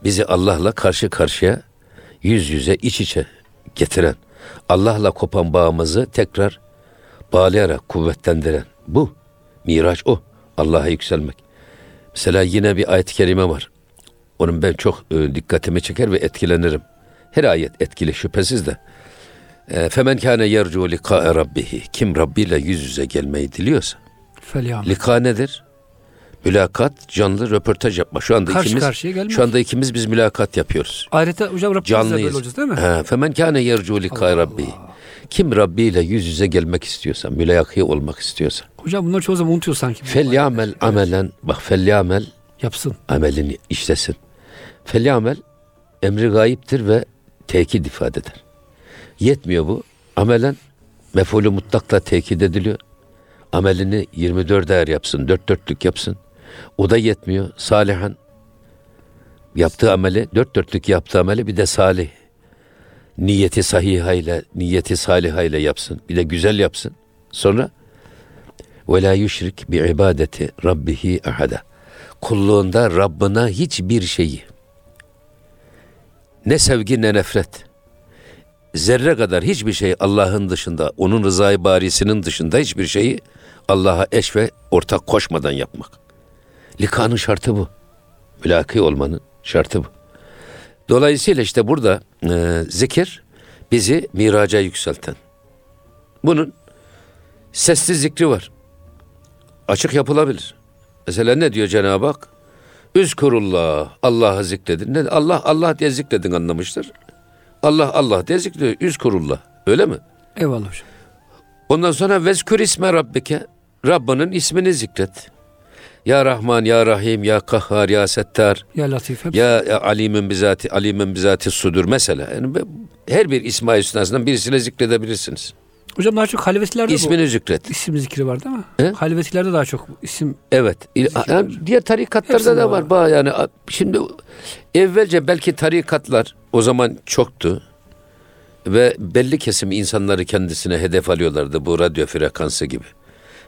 Speaker 2: bizi Allah'la karşı karşıya yüz yüze iç içe getiren, Allah'la kopan bağımızı tekrar bağlayarak kuvvetlendiren bu. Miraç o. Allah'a yükselmek. Mesela yine bir ayet-i kerime var. Onun ben çok e, dikkatimi çeker ve etkilenirim. Her ayet etkili şüphesiz de. E, Femen kâne yercu lika rabbihi. Kim Rabbi ile yüz yüze gelmeyi diliyorsa. Lika nedir? Mülakat, canlı röportaj yapma. Şu anda
Speaker 1: Karşı
Speaker 2: ikimiz
Speaker 1: karşıya gelmek.
Speaker 2: şu anda ikimiz biz mülakat yapıyoruz.
Speaker 1: Ahirete hocam Rabbimizle böyle olacağız değil mi?
Speaker 2: He, Femen kâne yercu lika rabbihi. Kim Rabbi ile yüz yüze gelmek istiyorsa, mülakî olmak istiyorsa.
Speaker 1: Hocam bunları çoğu zaman unutuyor sanki.
Speaker 2: Felyamel amelen, bak felyamel
Speaker 1: Yapsın.
Speaker 2: amelini işlesin. Felyamel emri gayiptir ve tekit ifade eder. Yetmiyor bu. Amelen mefulü mutlakla tekit ediliyor. Amelini 24 er yapsın, dört dörtlük yapsın. O da yetmiyor. Salihan yaptığı ameli, dört dörtlük yaptığı ameli bir de salih. Niyeti sahihayla, niyeti salihayla yapsın. Bir de güzel yapsın. Sonra ve la yüşrik bi ibadeti rabbihi ahada. Kulluğunda Rabbına hiçbir şeyi ne sevgi ne nefret zerre kadar hiçbir şey Allah'ın dışında, onun rızayı barisinin dışında hiçbir şeyi Allah'a eş ve ortak koşmadan yapmak. Likanın şartı bu. Mülaki olmanın şartı bu. Dolayısıyla işte burada e, zikir bizi miraca yükselten. Bunun sesli zikri var. Açık yapılabilir. Mesela ne diyor Cenab-ı Hak? Üzkurullah, Allah'ı zikredin. Ne, Allah, Allah diye zikredin anlamıştır. Allah, Allah diye zikrediyor. Üzkurullah. Öyle mi?
Speaker 1: Eyvallah hocam.
Speaker 2: Ondan sonra vezkür isme rabbike. Rabbinin ismini zikret. Ya Rahman, Ya Rahim, Ya Kahhar, Ya Settar,
Speaker 1: Ya Latif hepsi.
Speaker 2: Ya, ya Alimin bizati, Alimin bizati sudur mesela. Yani her bir İsmail Hüsna'sından birisiyle zikredebilirsiniz.
Speaker 1: Hocam daha çok halvetlerde bu.
Speaker 2: İsmini zikret.
Speaker 1: isim zikri var değil mi?
Speaker 2: He?
Speaker 1: Halvetlerde daha çok isim
Speaker 2: Evet. Yani diğer tarikatlarda
Speaker 1: Hepsinde
Speaker 2: da
Speaker 1: var.
Speaker 2: var. Yani şimdi evvelce belki tarikatlar o zaman çoktu. Ve belli kesim insanları kendisine hedef alıyorlardı bu radyo frekansı gibi.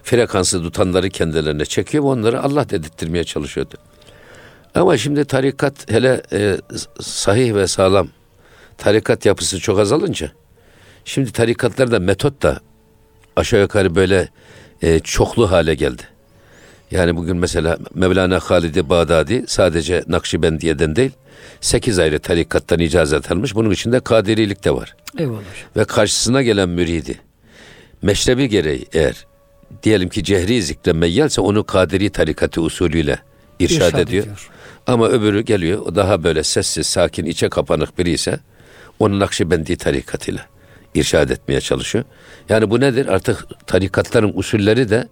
Speaker 2: Frekansı tutanları kendilerine çekiyor ve onları Allah dedirttirmeye çalışıyordu. Ama şimdi tarikat hele e, sahih ve sağlam tarikat yapısı çok azalınca şimdi tarikatlarda metot da aşağı yukarı böyle e, çoklu hale geldi. Yani bugün mesela Mevlana Halid-i Bağdadi sadece Nakşibendiye'den değil, sekiz ayrı tarikattan icazet almış. Bunun içinde Kadirilik de var.
Speaker 1: eyvallah.
Speaker 2: Ve karşısına gelen müridi, meşrebi gereği eğer diyelim ki cehri zikre meyyalse onu Kadiri tarikatı usulüyle irşad,
Speaker 1: İrşad
Speaker 2: ediyor.
Speaker 1: ediyor.
Speaker 2: Ama öbürü geliyor, o daha böyle sessiz, sakin, içe kapanık biri ise onu Nakşibendi tarikatıyla irşad etmeye çalışıyor. Yani bu nedir? Artık tarikatların usulleri de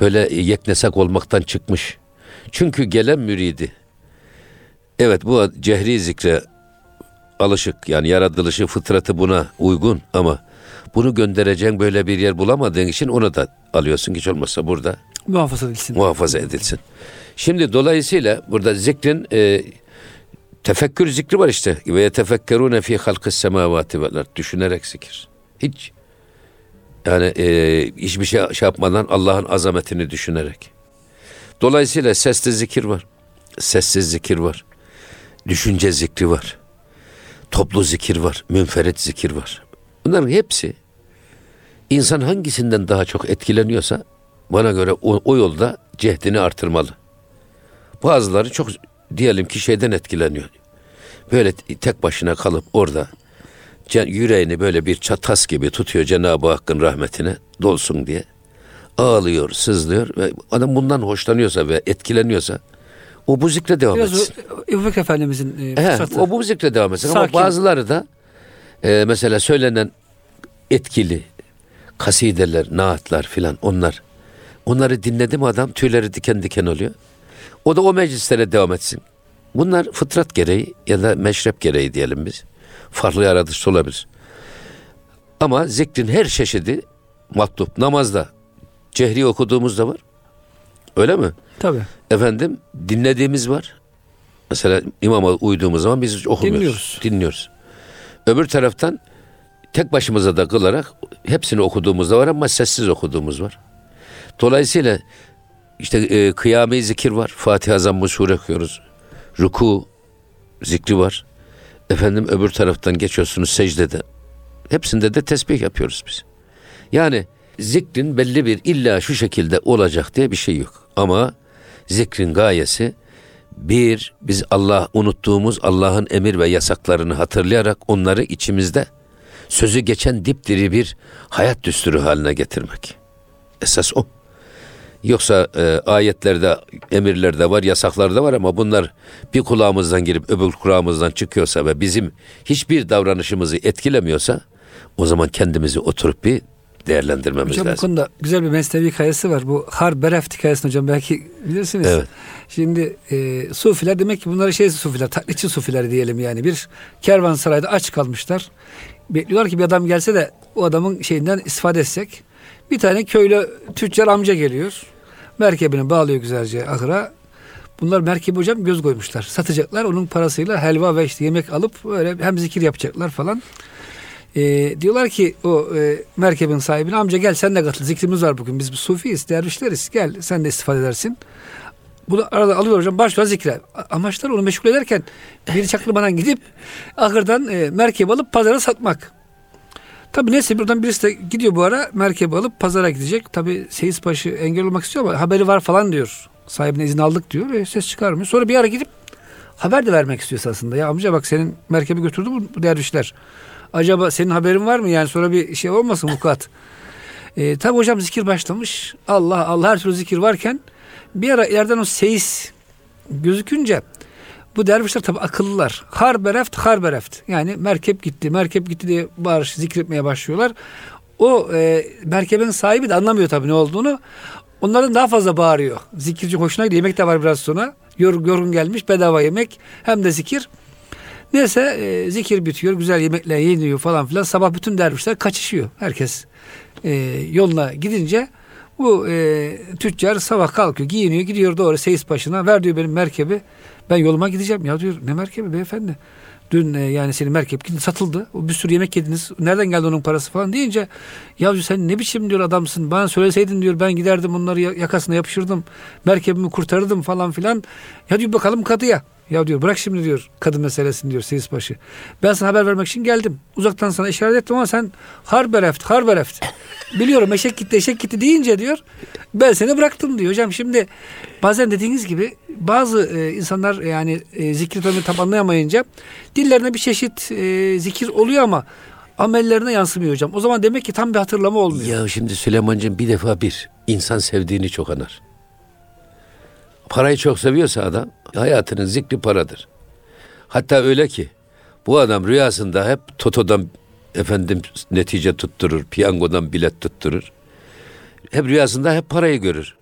Speaker 2: böyle yeknesak olmaktan çıkmış. Çünkü gelen müridi, evet bu cehri zikre alışık yani yaratılışı fıtratı buna uygun ama bunu göndereceğin böyle bir yer bulamadığın için onu da alıyorsun hiç olmazsa burada
Speaker 1: Muhafaza edilsin.
Speaker 2: muhafaza edilsin. Şimdi dolayısıyla burada zikrin e, tefekkür zikri var işte. Ve yetefekkerune fi halkis semavati vel. Düşünerek zikir. Hiç yani e, hiçbir şey, şey yapmadan Allah'ın azametini düşünerek. Dolayısıyla sesli zikir var. Sessiz zikir var. Düşünce zikri var. Toplu zikir var. Münferit zikir var. Bunların hepsi insan hangisinden daha çok etkileniyorsa bana göre o, o yolda cehdini artırmalı. Bazıları çok diyelim ki şeyden etkileniyor. Böyle tek başına kalıp orada yüreğini böyle bir çatas gibi tutuyor Cenab-ı Hakk'ın rahmetine dolsun diye. Ağlıyor, sızlıyor ve adam bundan hoşlanıyorsa ve etkileniyorsa o bu zikre devam
Speaker 1: Biraz
Speaker 2: etsin.
Speaker 1: Bekir Efendimizin e,
Speaker 2: He, o bu zikre devam etsin. Ama
Speaker 1: Sakin.
Speaker 2: bazıları da e, mesela söylenen etkili kasideler, naatlar filan onlar. Onları dinledi mi adam tüyleri diken diken oluyor. O da o meclislere devam etsin. Bunlar fıtrat gereği ya da meşrep gereği diyelim biz. Farklı yaratış olabilir. Ama zikrin her çeşidi matlup. Namazda cehri okuduğumuz da var. Öyle mi?
Speaker 1: Tabii.
Speaker 2: Efendim dinlediğimiz var. Mesela imama uyduğumuz zaman biz okumuyoruz.
Speaker 1: Dinliyoruz.
Speaker 2: Dinliyoruz. Öbür taraftan tek başımıza da kılarak hepsini okuduğumuz da var ama sessiz okuduğumuz var. Dolayısıyla işte e, kıyame zikir var. Fatiha zammı sure okuyoruz. Ruku zikri var. Efendim öbür taraftan geçiyorsunuz secdede. Hepsinde de tesbih yapıyoruz biz. Yani zikrin belli bir illa şu şekilde olacak diye bir şey yok. Ama zikrin gayesi Bir, biz Allah unuttuğumuz Allah'ın emir ve yasaklarını hatırlayarak onları içimizde sözü geçen dipdiri bir hayat düsturu haline getirmek. Esas o. Yoksa e, ayetlerde, emirlerde var, yasaklarda var ama bunlar bir kulağımızdan girip öbür kulağımızdan çıkıyorsa ve bizim hiçbir davranışımızı etkilemiyorsa o zaman kendimizi oturup bir değerlendirmemiz
Speaker 1: hocam,
Speaker 2: lazım.
Speaker 1: bu konuda güzel bir mesnevi hikayesi var. Bu Har Bereft hikayesini hocam belki bilirsiniz.
Speaker 2: Evet.
Speaker 1: Şimdi e, Sufiler demek ki bunları şey Sufiler, taklitçi Sufiler diyelim yani. Bir kervansarayda aç kalmışlar. Bekliyorlar ki bir adam gelse de o adamın şeyinden istifade etsek. Bir tane köylü tüccar amca geliyor. Merkebini bağlıyor güzelce ahıra. Bunlar merkebi hocam göz koymuşlar. Satacaklar onun parasıyla helva ve işte yemek alıp böyle hem zikir yapacaklar falan. E, diyorlar ki o e, merkebin sahibine amca gel sen de katıl zikrimiz var bugün biz bu sufiyiz dervişleriz gel sen de istifade edersin. Bunu arada alıyor hocam başlıyor zikre. Amaçlar onu meşgul ederken bir çaktırmadan gidip ahırdan e, merkep alıp pazara satmak. Tabi neyse buradan birisi de gidiyor bu ara merkep alıp pazara gidecek. Tabi Seyisbaşı engel olmak istiyor ama haberi var falan diyor. Sahibine izin aldık diyor. E, ses çıkarmıyor. Sonra bir ara gidip haber de vermek istiyor aslında. Ya amca bak senin merkebi götürdü bu dervişler. Acaba senin haberin var mı? Yani sonra bir şey olmasın vukuat. E, tabi hocam zikir başlamış. Allah Allah her türlü zikir varken bir ara ileriden o seyis gözükünce bu dervişler tabi akıllılar. Har bereft, har bereft. Yani merkep gitti, merkep gitti diye bağırış, zikretmeye başlıyorlar. O e, merkebin sahibi de anlamıyor tabi ne olduğunu. Onların daha fazla bağırıyor. Zikirci hoşuna gidiyor. Yemek de var biraz sonra. Yor, yorgun gelmiş bedava yemek hem de zikir. Neyse e, zikir bitiyor. Güzel yemekler yeniyor falan filan. Sabah bütün dervişler kaçışıyor. Herkes e, yoluna gidince bu e, tüccar sabah kalkıyor, giyiniyor, gidiyor doğru seyis başına. Ver diyor benim merkebi. Ben yoluma gideceğim. Ya diyor ne merkebi beyefendi? Dün e, yani senin merkep satıldı. O bir sürü yemek yediniz. Nereden geldi onun parası falan deyince ya diyor sen ne biçim diyor adamsın. Bana söyleseydin diyor ben giderdim onları yakasına yapışırdım. Merkebimi kurtarırdım falan filan. Ya diyor bakalım kadıya. Ya diyor bırak şimdi diyor kadın meselesini diyor seyis başı. Ben sana haber vermek için geldim. Uzaktan sana işaret ettim ama sen har bereft, har bereft. Biliyorum eşek gitti, eşek gitti deyince diyor ben seni bıraktım diyor. Hocam şimdi bazen dediğiniz gibi bazı e, insanlar yani e, zikri tabi tam anlayamayınca dillerine bir çeşit e, zikir oluyor ama amellerine yansımıyor hocam. O zaman demek ki tam bir hatırlama olmuyor.
Speaker 2: Ya şimdi Süleyman'cığım bir defa bir insan sevdiğini çok anar. Parayı çok seviyorsa adam hayatının zikri paradır. Hatta öyle ki bu adam rüyasında hep Toto'dan efendim netice tutturur, piyangodan bilet tutturur. Hep rüyasında hep parayı görür.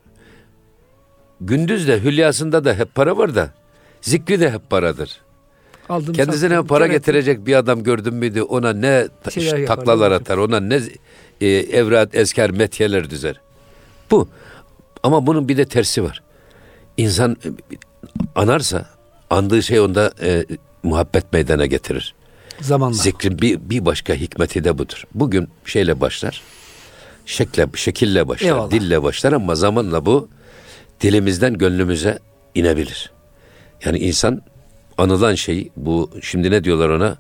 Speaker 2: Gündüz de hülyasında da hep para var da zikri de hep paradır.
Speaker 1: Aldım,
Speaker 2: Kendisine
Speaker 1: sattım,
Speaker 2: para
Speaker 1: ettim.
Speaker 2: getirecek bir adam gördün müydü ona ne
Speaker 1: Şeyler yapar,
Speaker 2: taklalar
Speaker 1: evet.
Speaker 2: atar, ona ne e, evrat, esker, metiyeler düzer. Bu. Ama bunun bir de tersi var. İnsan e, anarsa andığı şey onda e, muhabbet meydana getirir.
Speaker 1: Zamanla.
Speaker 2: Zikrin bir, bir başka hikmeti de budur. Bugün şeyle başlar, şekle, şekille başlar,
Speaker 1: Eyvallah.
Speaker 2: dille başlar ama zamanla bu dilimizden gönlümüze inebilir. Yani insan anılan şey bu şimdi ne diyorlar ona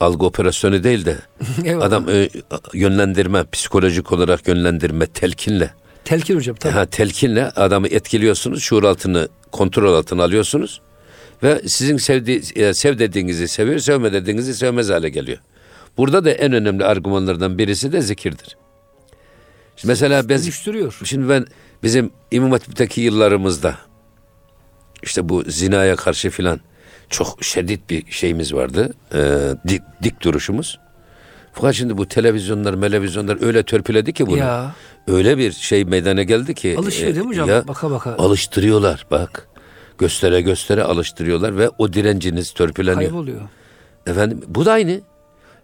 Speaker 2: algı operasyonu değil de
Speaker 1: Eyvallah.
Speaker 2: adam e, yönlendirme, psikolojik olarak yönlendirme, telkinle
Speaker 1: Telkin hocam tabii.
Speaker 2: Ha, telkinle adamı etkiliyorsunuz, şuur altını kontrol altına alıyorsunuz ve sizin sevdi, e, sev dediğinizi seviyor, sevme dediğinizi sevmez hale geliyor. Burada da en önemli argümanlardan birisi de zikirdir. Şimdi mesela ben şimdi ben bizim İmam Hatip'teki yıllarımızda işte bu zinaya karşı filan çok şiddet bir şeyimiz vardı. Ee, dik, dik duruşumuz. Fakat şimdi bu televizyonlar, televizyonlar öyle törpüledi ki bunu.
Speaker 1: Ya.
Speaker 2: Öyle bir şey meydana geldi ki.
Speaker 1: Alışıyor değil mi hocam?
Speaker 2: ya,
Speaker 1: Baka baka.
Speaker 2: Alıştırıyorlar bak. Göstere göstere alıştırıyorlar ve o direnciniz törpüleniyor.
Speaker 1: Kayboluyor.
Speaker 2: Efendim bu da aynı.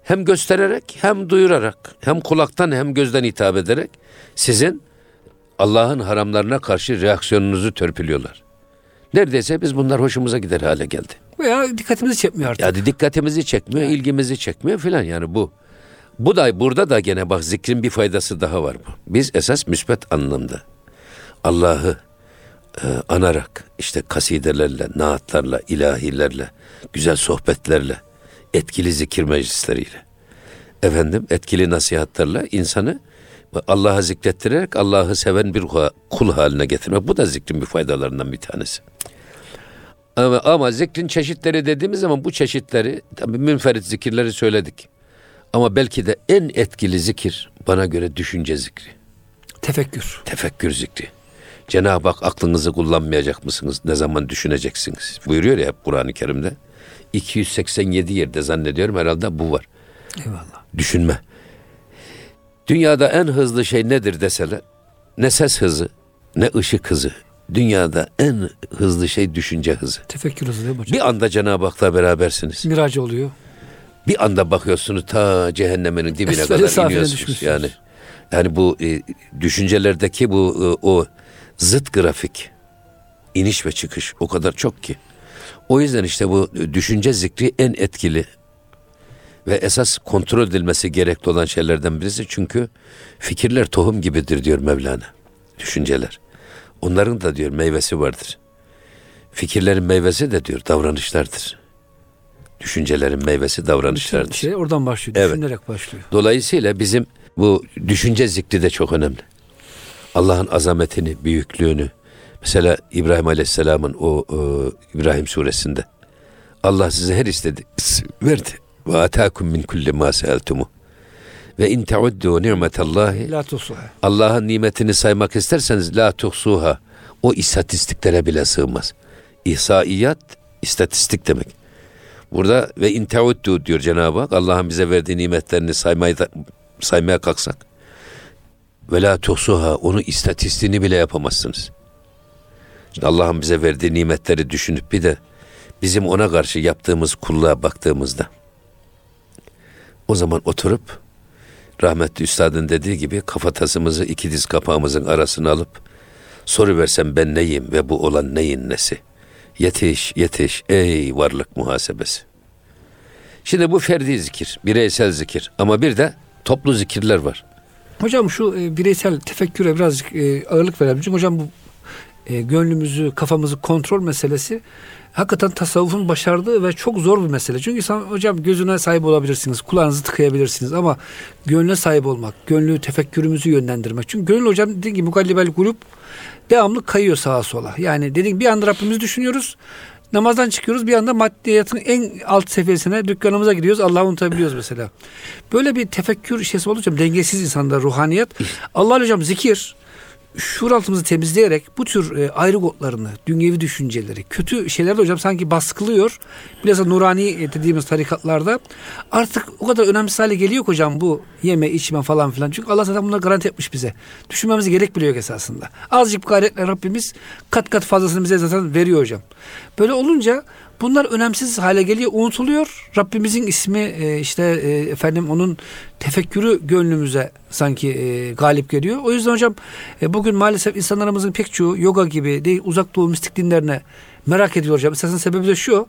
Speaker 2: Hem göstererek hem duyurarak hem kulaktan hem gözden hitap ederek sizin Allah'ın haramlarına karşı reaksiyonunuzu törpülüyorlar. Neredeyse biz bunlar hoşumuza gider hale geldi.
Speaker 1: Veya dikkatimizi çekmiyor artık.
Speaker 2: Yani dikkatimizi çekmiyor, ilgimizi çekmiyor filan yani bu. Bu da burada da gene bak zikrin bir faydası daha var bu. Biz esas müsbet anlamda Allah'ı e, anarak işte kasidelerle, naatlarla, ilahilerle, güzel sohbetlerle, etkili zikir meclisleriyle, efendim etkili nasihatlerle insanı Allah'a zikrettirerek Allah'ı seven bir kul haline getirmek. Bu da zikrin bir faydalarından bir tanesi. Ama, ama zikrin çeşitleri dediğimiz zaman bu çeşitleri tabii münferit zikirleri söyledik. Ama belki de en etkili zikir bana göre düşünce zikri.
Speaker 1: Tefekkür.
Speaker 2: Tefekkür zikri. Cenab-ı Hak aklınızı kullanmayacak mısınız? Ne zaman düşüneceksiniz? Buyuruyor ya hep Kur'an-ı Kerim'de. 287 yerde zannediyorum herhalde bu var.
Speaker 1: Eyvallah.
Speaker 2: Düşünme. Dünyada en hızlı şey nedir deseler ne ses hızı ne ışık hızı. Dünyada en hızlı şey düşünce hızı.
Speaker 1: Tefekkür hızı değil mi hocam?
Speaker 2: Bir anda Cenab-ı Hak'la berabersiniz.
Speaker 1: Miracı oluyor.
Speaker 2: Bir anda bakıyorsunuz ta cehennemin dibine
Speaker 1: Esfel-i
Speaker 2: kadar iniyorsunuz. Yani yani bu e, düşüncelerdeki bu e, o zıt grafik iniş ve çıkış o kadar çok ki. O yüzden işte bu düşünce zikri en etkili ve esas kontrol edilmesi gerekli olan şeylerden birisi. Çünkü fikirler tohum gibidir diyor Mevlana. Düşünceler. Onların da diyor meyvesi vardır. Fikirlerin meyvesi de diyor davranışlardır. Düşüncelerin meyvesi davranışlardır.
Speaker 1: Şey oradan başlıyor.
Speaker 2: Evet.
Speaker 1: Düşünerek başlıyor.
Speaker 2: Dolayısıyla bizim bu düşünce zikri de çok önemli. Allah'ın azametini, büyüklüğünü. Mesela İbrahim Aleyhisselam'ın o, o İbrahim suresinde Allah size her istedi verdi. Ve atakum min kulli ma seeltumu. Ve in teuddu ni'metallahi
Speaker 1: La.
Speaker 2: Allah'ın nimetini saymak isterseniz la tuhsuha. O istatistiklere bile sığmaz. İhsaiyat istatistik demek. Burada ve in teuddu diyor Cenab-ı Hak. Allah'ın bize verdiği nimetlerini saymayı da, saymaya kalksak. Ve la tuhsuha. Onu istatistiğini bile yapamazsınız. İşte Allah'ın bize verdiği nimetleri düşünüp bir de bizim ona karşı yaptığımız kulluğa baktığımızda o zaman oturup rahmetli üstadın dediği gibi kafatasımızı iki diz kapağımızın arasına alıp soru versem ben neyim ve bu olan neyin nesi? Yetiş, yetiş ey varlık muhasebesi. Şimdi bu ferdi zikir, bireysel zikir ama bir de toplu zikirler var.
Speaker 1: Hocam şu e, bireysel tefekküre birazcık e, ağırlık verelim. Çünkü hocam bu e, gönlümüzü, kafamızı kontrol meselesi hakikaten tasavvufun başardığı ve çok zor bir mesele. Çünkü insan hocam gözüne sahip olabilirsiniz, kulağınızı tıkayabilirsiniz ama gönle sahip olmak, gönlü tefekkürümüzü yönlendirmek. Çünkü gönül hocam dediğim gibi mukallibel kulüp devamlı kayıyor sağa sola. Yani gibi bir anda Rabbimizi düşünüyoruz. Namazdan çıkıyoruz bir anda maddiyatın en alt seviyesine dükkanımıza gidiyoruz. Allah'ı unutabiliyoruz mesela. Böyle bir tefekkür şeysi olunca dengesiz insanda ruhaniyet. Allah hocam zikir şuur altımızı temizleyerek bu tür e, ayrı kodlarını, dünyevi düşünceleri, kötü şeyler de hocam sanki baskılıyor. Bilhassa nurani dediğimiz tarikatlarda artık o kadar önemsiz hale geliyor hocam bu yeme, içme falan filan. Çünkü Allah zaten bunları garanti etmiş bize. Düşünmemize gerek bile yok esasında. Azıcık gayretle Rabbimiz kat kat fazlasını bize zaten veriyor hocam. Böyle olunca Bunlar önemsiz hale geliyor, unutuluyor. Rabbimizin ismi e, işte e, efendim onun tefekkürü gönlümüze sanki e, galip geliyor. O yüzden hocam bugün maalesef insanlarımızın pek çoğu yoga gibi değil uzak doğu mistik dinlerine merak ediyor hocam. Esasında sebebi de şu.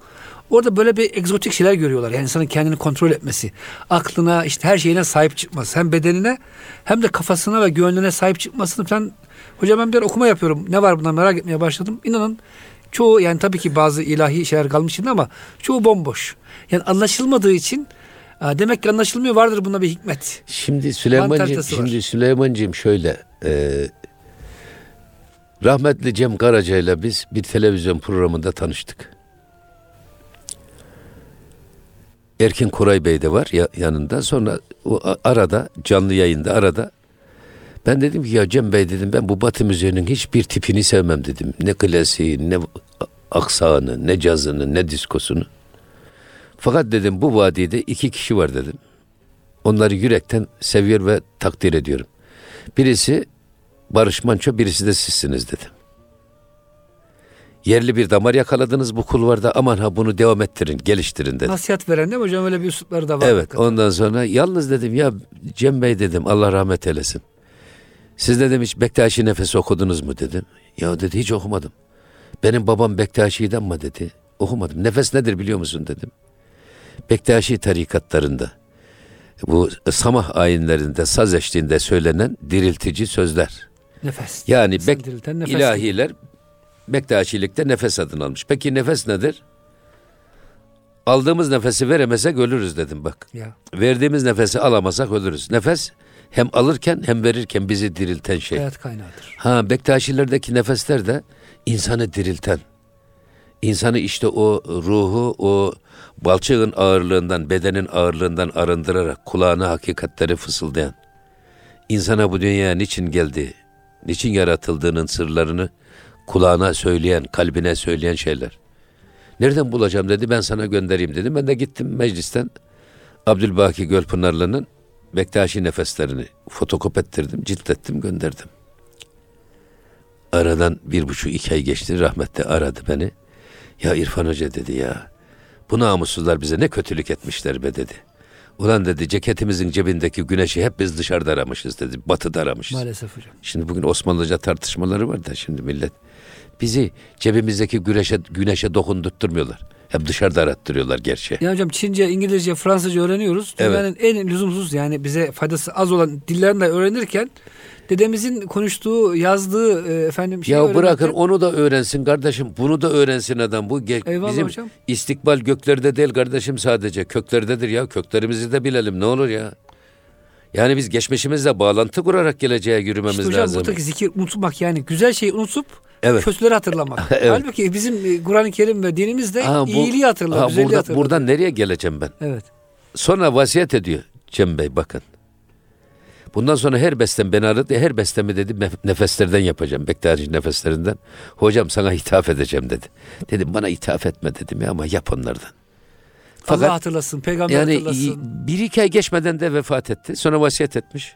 Speaker 1: Orada böyle bir egzotik şeyler görüyorlar. Yani insanın kendini kontrol etmesi, aklına işte her şeyine sahip çıkması. Hem bedenine hem de kafasına ve gönlüne sahip çıkmasını falan. Hocam ben bir okuma yapıyorum. Ne var bundan merak etmeye başladım. İnanın Çoğu yani tabii ki bazı ilahi şeyler kalmış içinde ama çoğu bomboş. Yani anlaşılmadığı için demek ki anlaşılmıyor vardır bunda bir hikmet.
Speaker 2: Şimdi Süleymancığım, şimdi Süleymancığım şöyle e, rahmetli Cem Karaca ile biz bir televizyon programında tanıştık. Erkin Koray Bey de var ya, yanında. Sonra o arada canlı yayında arada ben dedim ki ya Cem Bey dedim ben bu batı müziğinin hiçbir tipini sevmem dedim. Ne klasiği, ne aksağını, ne cazını, ne diskosunu. Fakat dedim bu vadide iki kişi var dedim. Onları yürekten seviyor ve takdir ediyorum. Birisi Barış Manço, birisi de sizsiniz dedim. Yerli bir damar yakaladınız bu kulvarda aman ha bunu devam ettirin, geliştirin dedim.
Speaker 1: Nasihat veren değil mi hocam öyle bir üslupları da var.
Speaker 2: Evet hakikaten. ondan sonra yalnız dedim ya Cem Bey dedim Allah rahmet eylesin. Siz dedim hiç Bektaşi nefesi okudunuz mu dedim. Ya dedi hiç okumadım. Benim babam Bektaşi'den mi dedi. Okumadım. Nefes nedir biliyor musun dedim. Bektaşi tarikatlarında bu samah ayinlerinde saz eşliğinde söylenen diriltici sözler.
Speaker 1: Nefes.
Speaker 2: Yani bek, nefes ilahiler. Bektaşilikte nefes adını almış. Peki nefes nedir? Aldığımız nefesi veremezsek ölürüz dedim bak. Ya. Verdiğimiz nefesi alamasak ölürüz. Nefes hem alırken hem verirken bizi dirilten şey.
Speaker 1: Hayat kaynağıdır.
Speaker 2: Ha Bektaşilerdeki nefesler de insanı dirilten, insanı işte o ruhu o balçığın ağırlığından, bedenin ağırlığından arındırarak kulağına hakikatleri fısıldayan, insana bu dünyaya niçin geldi, niçin yaratıldığının sırlarını kulağına söyleyen, kalbine söyleyen şeyler. Nereden bulacağım dedi, ben sana göndereyim dedim. Ben de gittim meclisten Abdülbaki Gölpınarlı'nın Bektaşi nefeslerini fotokop ettirdim, ciltlettim, gönderdim. Aradan bir buçuk iki ay geçti, rahmetli aradı beni. Ya İrfan Hoca dedi ya, bu namussuzlar bize ne kötülük etmişler be dedi. Ulan dedi ceketimizin cebindeki güneşi hep biz dışarıda aramışız dedi. Batıda aramışız.
Speaker 1: Maalesef hocam.
Speaker 2: Şimdi bugün Osmanlıca tartışmaları var da şimdi millet bizi cebimizdeki güneşe güneşe dokundurtmuyorlar. Hep dışarıda arattırıyorlar gerçi.
Speaker 1: Ya hocam Çince, İngilizce, Fransızca öğreniyoruz. Dünyanın en lüzumsuz yani bize faydası az olan dillerini de öğrenirken dedemizin konuştuğu, yazdığı e, efendim şey
Speaker 2: Ya bırakın onu da öğrensin kardeşim. Bunu da öğrensin adam. Bu ge-
Speaker 1: Eyvallah
Speaker 2: bizim
Speaker 1: hocam.
Speaker 2: istikbal göklerde değil kardeşim sadece. Köklerdedir ya. Köklerimizi de bilelim ne olur ya. Yani biz geçmişimizle bağlantı kurarak geleceğe yürümemiz
Speaker 1: İşte hocam
Speaker 2: lazım.
Speaker 1: buradaki zikir unutmak yani güzel şeyi unutup
Speaker 2: Evet.
Speaker 1: kötüleri hatırlamak.
Speaker 2: Evet.
Speaker 1: Halbuki bizim e, Kur'an-ı Kerim ve dinimizde
Speaker 2: Ha, bu-
Speaker 1: iyiliği hatırla,
Speaker 2: ha,
Speaker 1: güzelliği
Speaker 2: burada,
Speaker 1: hatırla.
Speaker 2: buradan nereye geleceğim ben?
Speaker 1: Evet.
Speaker 2: Sonra vasiyet ediyor Cem Bey bakın. Bundan sonra her bestem beni aradı. Her bestemi dedi nef- nefeslerden yapacağım. Bektaşi nefeslerinden. Hocam sana hitap edeceğim dedi. Dedim bana hitap etme dedim ya ama yap onlardan.
Speaker 1: Allah hatırlasın, peygamber
Speaker 2: yani
Speaker 1: hatırlasın.
Speaker 2: bir iki ay geçmeden de vefat etti. Sonra vasiyet etmiş.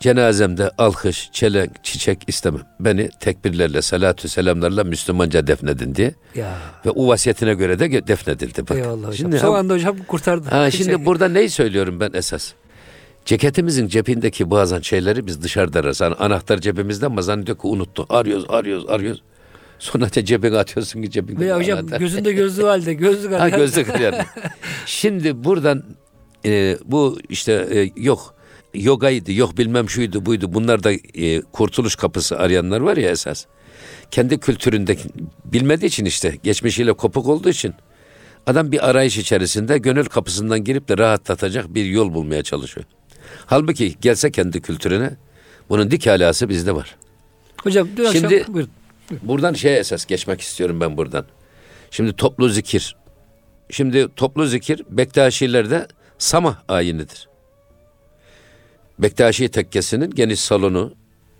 Speaker 2: Cenazemde alkış, çelenk, çiçek istemem. Beni tekbirlerle, salatü selamlarla Müslümanca defnedin diye.
Speaker 1: Ya.
Speaker 2: Ve o vasiyetine göre de defnedildi. Bakın.
Speaker 1: Eyvallah hocam.
Speaker 2: Şimdi
Speaker 1: Son
Speaker 2: ha-
Speaker 1: anda hocam kurtardı.
Speaker 2: Ha, şimdi
Speaker 1: Şey-
Speaker 2: burada neyi söylüyorum ben esas? Ceketimizin cebindeki bazen şeyleri biz dışarıda ararız. Hani anahtar cebimizde ama zannediyor ki unuttu. Arıyoruz, arıyoruz, arıyoruz. Sonra da cebine atıyorsun ki cebine.
Speaker 1: Veya hocam
Speaker 2: anahtar.
Speaker 1: gözünde gözlüğü halde gözlük
Speaker 2: Ha
Speaker 1: halde.
Speaker 2: gözlük yani. Şimdi buradan e, bu işte e, yok yogaydı, yok bilmem şuydu buydu. Bunlar da e, kurtuluş kapısı arayanlar var ya esas. Kendi kültüründe bilmediği için işte geçmişiyle kopuk olduğu için adam bir arayış içerisinde gönül kapısından girip de rahatlatacak bir yol bulmaya çalışıyor. Halbuki gelse kendi kültürüne bunun dik alası bizde var.
Speaker 1: Hocam dün
Speaker 2: Şimdi-
Speaker 1: akşam buyurun.
Speaker 2: Buradan şeye esas geçmek istiyorum ben buradan. Şimdi toplu zikir. Şimdi toplu zikir Bektaşilerde samah ayinidir. Bektaşi tekkesinin geniş salonu,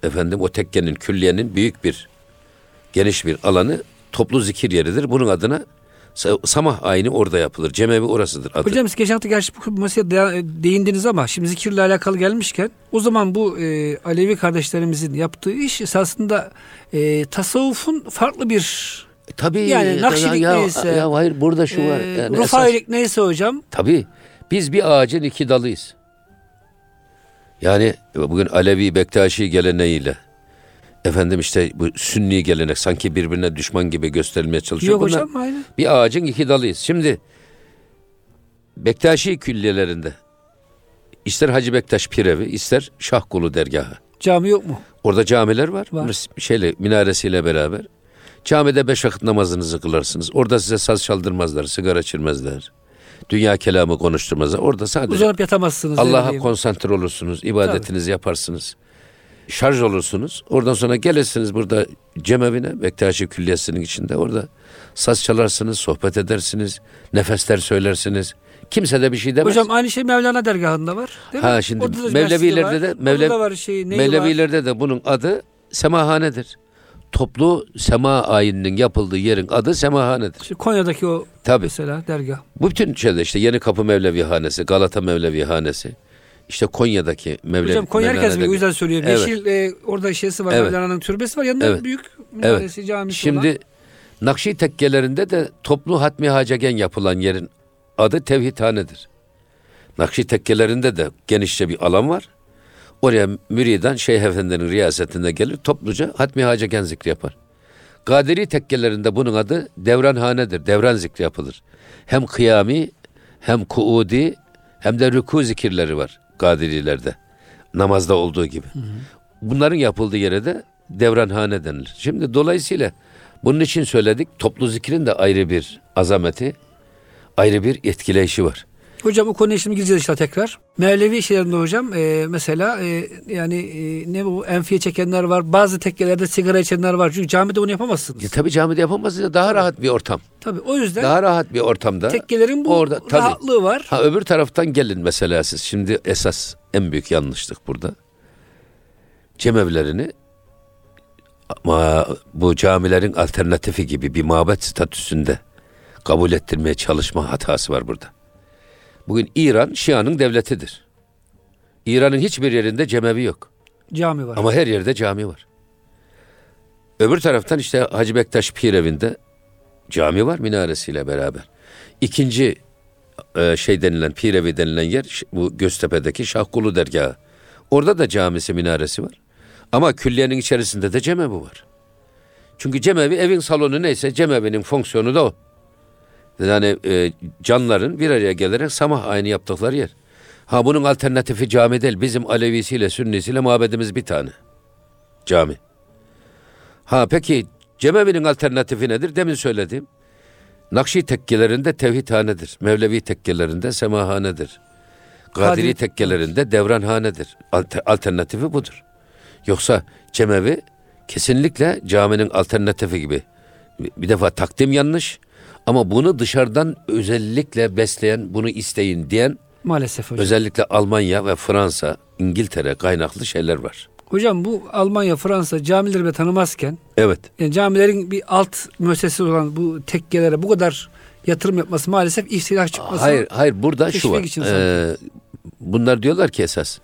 Speaker 2: efendim o tekkenin, külliyenin büyük bir, geniş bir alanı toplu zikir yeridir. Bunun adına sa- samah ayini orada yapılır. Cemevi orasıdır adı.
Speaker 1: Hocam siz geçen hafta gerçi bu meseleye de- değindiniz ama şimdi zikirle alakalı gelmişken o zaman bu e, Alevi kardeşlerimizin yaptığı iş esasında e, tasavvufun farklı bir
Speaker 2: Tabii.
Speaker 1: Yani Nakşilik
Speaker 2: ya,
Speaker 1: neyse,
Speaker 2: Ya hayır burada şu var.
Speaker 1: e,
Speaker 2: Yani esas-
Speaker 1: Rufailik neyse hocam
Speaker 2: Tabii. Biz bir ağacın iki dalıyız. Yani bugün Alevi Bektaşi geleneğiyle efendim işte bu Sünni gelenek sanki birbirine düşman gibi gösterilmeye çalışıyor.
Speaker 1: yok
Speaker 2: Bunlar
Speaker 1: hocam aynı.
Speaker 2: bir ağacın iki dalıyız. Şimdi Bektaşi külliyelerinde ister Hacı Bektaş Pirevi ister Şahkulu dergahı.
Speaker 1: Cami yok mu?
Speaker 2: Orada camiler var.
Speaker 1: Var.
Speaker 2: Şeyle minaresiyle beraber. Camide beş vakit namazınızı kılarsınız. Orada size saz çaldırmazlar, sigara içirmezler. Dünya kelamı konuşturmazlar. Orada sadece
Speaker 1: Uzanıp yatamazsınız.
Speaker 2: Allah'a konsantre olursunuz, ibadetinizi yaparsınız. Şarj olursunuz. Oradan sonra gelirsiniz burada cemevine, Bektaşi Külliyesi'nin içinde. Orada saz çalarsınız, sohbet edersiniz, nefesler söylersiniz. Kimse de bir şey demez.
Speaker 1: Hocam aynı şey Mevlana dergahında var. Değil mi?
Speaker 2: ha şimdi
Speaker 1: Orada da
Speaker 2: Mevlevilerde de. Mevlev,
Speaker 1: şey?
Speaker 2: Mevlevilerde de bunun adı semahanedir. Toplu sema ayininin yapıldığı yerin adı semahanedir.
Speaker 1: İşte Konya'daki o
Speaker 2: Tabii.
Speaker 1: mesela dergah.
Speaker 2: Bu bütün şeyde işte Yeni Kapı Mevlevi Hanesi, Galata Mevlevi Hanesi, işte Konya'daki Mevlevi
Speaker 1: Hocam Konya herkes biliyor o yüzden söylüyorum.
Speaker 2: Evet.
Speaker 1: Yeşil e, orada şeysi var.
Speaker 2: Evet.
Speaker 1: Mevlana'nın türbesi var. Yanında
Speaker 2: Evet.
Speaker 1: büyük minaresi camisi
Speaker 2: Şimdi
Speaker 1: olan.
Speaker 2: Nakşi tekkelerinde de toplu hatmi hacegen yapılan yerin adı tevhidhanedir. Nakşi tekkelerinde de genişçe bir alan var. Oraya müridan Şeyh Efendi'nin riyasetinde gelir topluca hatmi hacegen zikri yapar. Kadiri tekkelerinde bunun adı devranhanedir. Devran zikri yapılır. Hem kıyami hem kuudi hem de rükû zikirleri var Kadirilerde. Namazda olduğu gibi. Bunların yapıldığı yere de devranhane denilir. Şimdi dolayısıyla bunun için söyledik toplu zikrin de ayrı bir azameti, ayrı bir etkileyişi var.
Speaker 1: Hocam o konuya şimdi gireceğiz inşallah tekrar. Mevlevi şeylerinde hocam e, mesela e, yani e, ne bu enfiye çekenler var. Bazı tekkelerde sigara içenler var. Çünkü camide onu yapamazsınız.
Speaker 2: Ya, tabii camide yapamazsınız. Daha rahat bir ortam.
Speaker 1: Tabii o yüzden
Speaker 2: Daha rahat bir ortamda.
Speaker 1: tekkelerin bu
Speaker 2: orada, tabii.
Speaker 1: rahatlığı var.
Speaker 2: Ha öbür taraftan gelin mesela siz. Şimdi esas en büyük yanlışlık burada. Cemevlerini ama bu camilerin alternatifi gibi bir mabet statüsünde kabul ettirmeye çalışma hatası var burada. Bugün İran Şia'nın devletidir. İran'ın hiçbir yerinde cemevi yok.
Speaker 1: Cami var.
Speaker 2: Ama her yerde cami var. Öbür taraftan işte Hacı Bektaş Pir evinde cami var minaresiyle beraber. İkinci e, şey denilen Pir evi denilen yer bu Göztepe'deki Şahkulu dergahı. Orada da camisi minaresi var. Ama külliyenin içerisinde de cemevi var. Çünkü cemevi evin salonu neyse cemevinin fonksiyonu da o. Yani e, canların bir araya gelerek samah aynı yaptıkları yer. Ha bunun alternatifi cami değil. Bizim Alevisiyle Sünnisiyle mabedimiz bir tane. Cami. Ha peki cemevinin alternatifi nedir? Demin söylediğim. Nakşi tekkelerinde tevhidhanedir. Mevlevi tekkelerinde semahanedir. Kadiri
Speaker 1: Kadiri-
Speaker 2: tekkelerinde devranhanedir. Alter- alternatifi budur. Yoksa cemevi kesinlikle caminin alternatifi gibi. Bir defa takdim yanlış ama bunu dışarıdan özellikle besleyen, bunu isteyin diyen
Speaker 1: Maalesef hocam.
Speaker 2: özellikle Almanya ve Fransa, İngiltere kaynaklı şeyler var.
Speaker 1: Hocam bu Almanya, Fransa camileri bile tanımazken
Speaker 2: Evet.
Speaker 1: yani camilerin bir alt müessesesi olan bu tekkelere bu kadar yatırım yapması maalesef ihtilaf çıkması.
Speaker 2: Hayır, hayır burada şu var.
Speaker 1: için
Speaker 2: Ee, bunlar diyorlar ki esas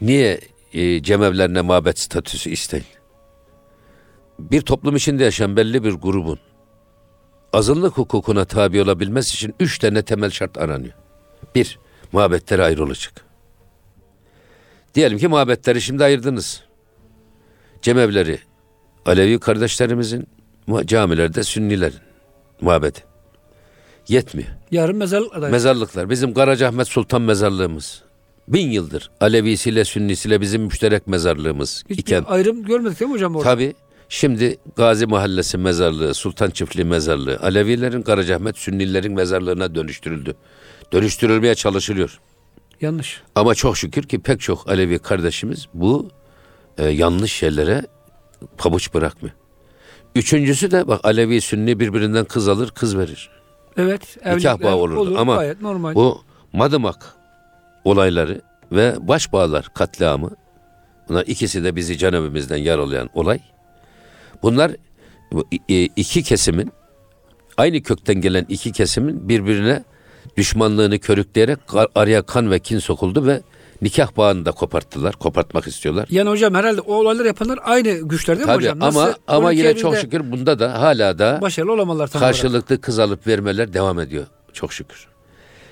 Speaker 2: niye e, cemevlerine mabet statüsü isteyin? Bir toplum içinde yaşayan belli bir grubun azınlık hukukuna tabi olabilmesi için üç tane temel şart aranıyor. Bir, mabetleri ayrılacak. Diyelim ki mabetleri şimdi ayırdınız. Cemevleri Alevi kardeşlerimizin, camilerde Sünnilerin mabedi. Yetmiyor.
Speaker 1: Yarın mezarlık adayı.
Speaker 2: Mezarlıklar. Bizim Karacaahmet Sultan mezarlığımız. Bin yıldır Alevisiyle Sünnisiyle bizim müşterek mezarlığımız
Speaker 1: Hiçbir
Speaker 2: iken.
Speaker 1: ayrım görmedik değil mi hocam orada?
Speaker 2: Tabi şimdi Gazi Mahallesi mezarlığı, Sultan Çiftliği mezarlığı, Alevilerin Karacaahmet Sünnilerin mezarlığına dönüştürüldü. Dönüştürülmeye çalışılıyor.
Speaker 1: Yanlış.
Speaker 2: Ama çok şükür ki pek çok Alevi kardeşimiz bu e, yanlış yerlere pabuç bırakmıyor. Üçüncüsü de bak Alevi Sünni birbirinden kız alır, kız verir.
Speaker 1: Evet.
Speaker 2: Nikah
Speaker 1: evlilikler
Speaker 2: bağı olurdu
Speaker 1: olur,
Speaker 2: ama
Speaker 1: gayet normal.
Speaker 2: Bu Madımak olayları ve Başbağlar katliamı bunlar ikisi de bizi canevimizden yaralayan olay. Bunlar iki kesimin aynı kökten gelen iki kesimin birbirine düşmanlığını körükleyerek ar- araya kan ve kin sokuldu ve nikah bağını da koparttılar. Kopartmak istiyorlar.
Speaker 1: Yani hocam herhalde o olaylar yapanlar aynı güçler değil mi
Speaker 2: Tabii
Speaker 1: hocam?
Speaker 2: ama ama
Speaker 1: 12
Speaker 2: yine çok şükür bunda da hala da
Speaker 1: başarılı olamalar tam olarak.
Speaker 2: karşılıklı kız alıp vermeler devam ediyor. Çok şükür.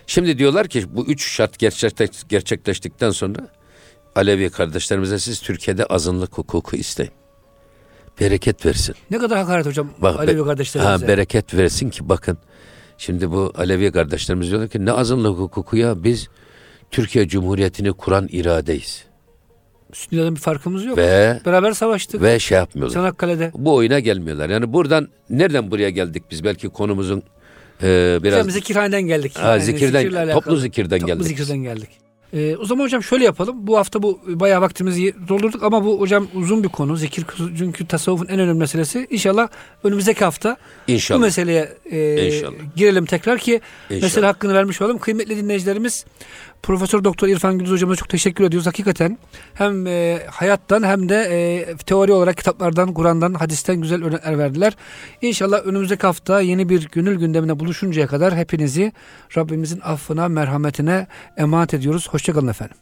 Speaker 2: Şimdi diyorlar ki bu üç şart gerçekleş- gerçekleştikten sonra Alevi kardeşlerimize siz Türkiye'de azınlık hukuku isteyin. Bereket versin.
Speaker 1: Ne kadar hakaret hocam
Speaker 2: Bak,
Speaker 1: Alevi
Speaker 2: be-
Speaker 1: kardeşlerimize.
Speaker 2: Ha, bereket versin ki bakın. Şimdi bu Alevi kardeşlerimiz diyorlar ki ne azınlık hukuku ya biz Türkiye Cumhuriyeti'ni kuran iradeyiz.
Speaker 1: Sünnilerden bir farkımız yok.
Speaker 2: Ve
Speaker 1: Beraber savaştık.
Speaker 2: ve şey yapmıyorlar.
Speaker 1: Çanakkale'de.
Speaker 2: Bu oyuna gelmiyorlar. Yani buradan nereden buraya geldik biz? Belki konumuzun e, biraz
Speaker 1: Hocam zikirhaneden geldik.
Speaker 2: Ha, zikirden-
Speaker 1: zikirle alakalı.
Speaker 2: toplu zikirden
Speaker 1: Toplu
Speaker 2: geldik.
Speaker 1: zikirden geldik. Ee, o zaman hocam şöyle yapalım. Bu hafta bu bayağı vaktimizi doldurduk ama bu hocam uzun bir konu. Zikir çünkü tasavvufun en önemli meselesi. İnşallah önümüzdeki hafta
Speaker 2: İnşallah.
Speaker 1: bu meseleye e,
Speaker 2: İnşallah.
Speaker 1: girelim tekrar ki
Speaker 2: İnşallah.
Speaker 1: mesele hakkını vermiş olalım. Kıymetli dinleyicilerimiz Profesör Doktor İrfan Gündüz hocamıza çok teşekkür ediyoruz. Hakikaten hem e, hayattan hem de e, teori olarak kitaplardan, Kur'an'dan, hadisten güzel örnekler verdiler. İnşallah önümüzdeki hafta yeni bir gönül gündemine buluşuncaya kadar hepinizi Rabbimizin affına, merhametine emanet ediyoruz. Hoşçakalın efendim.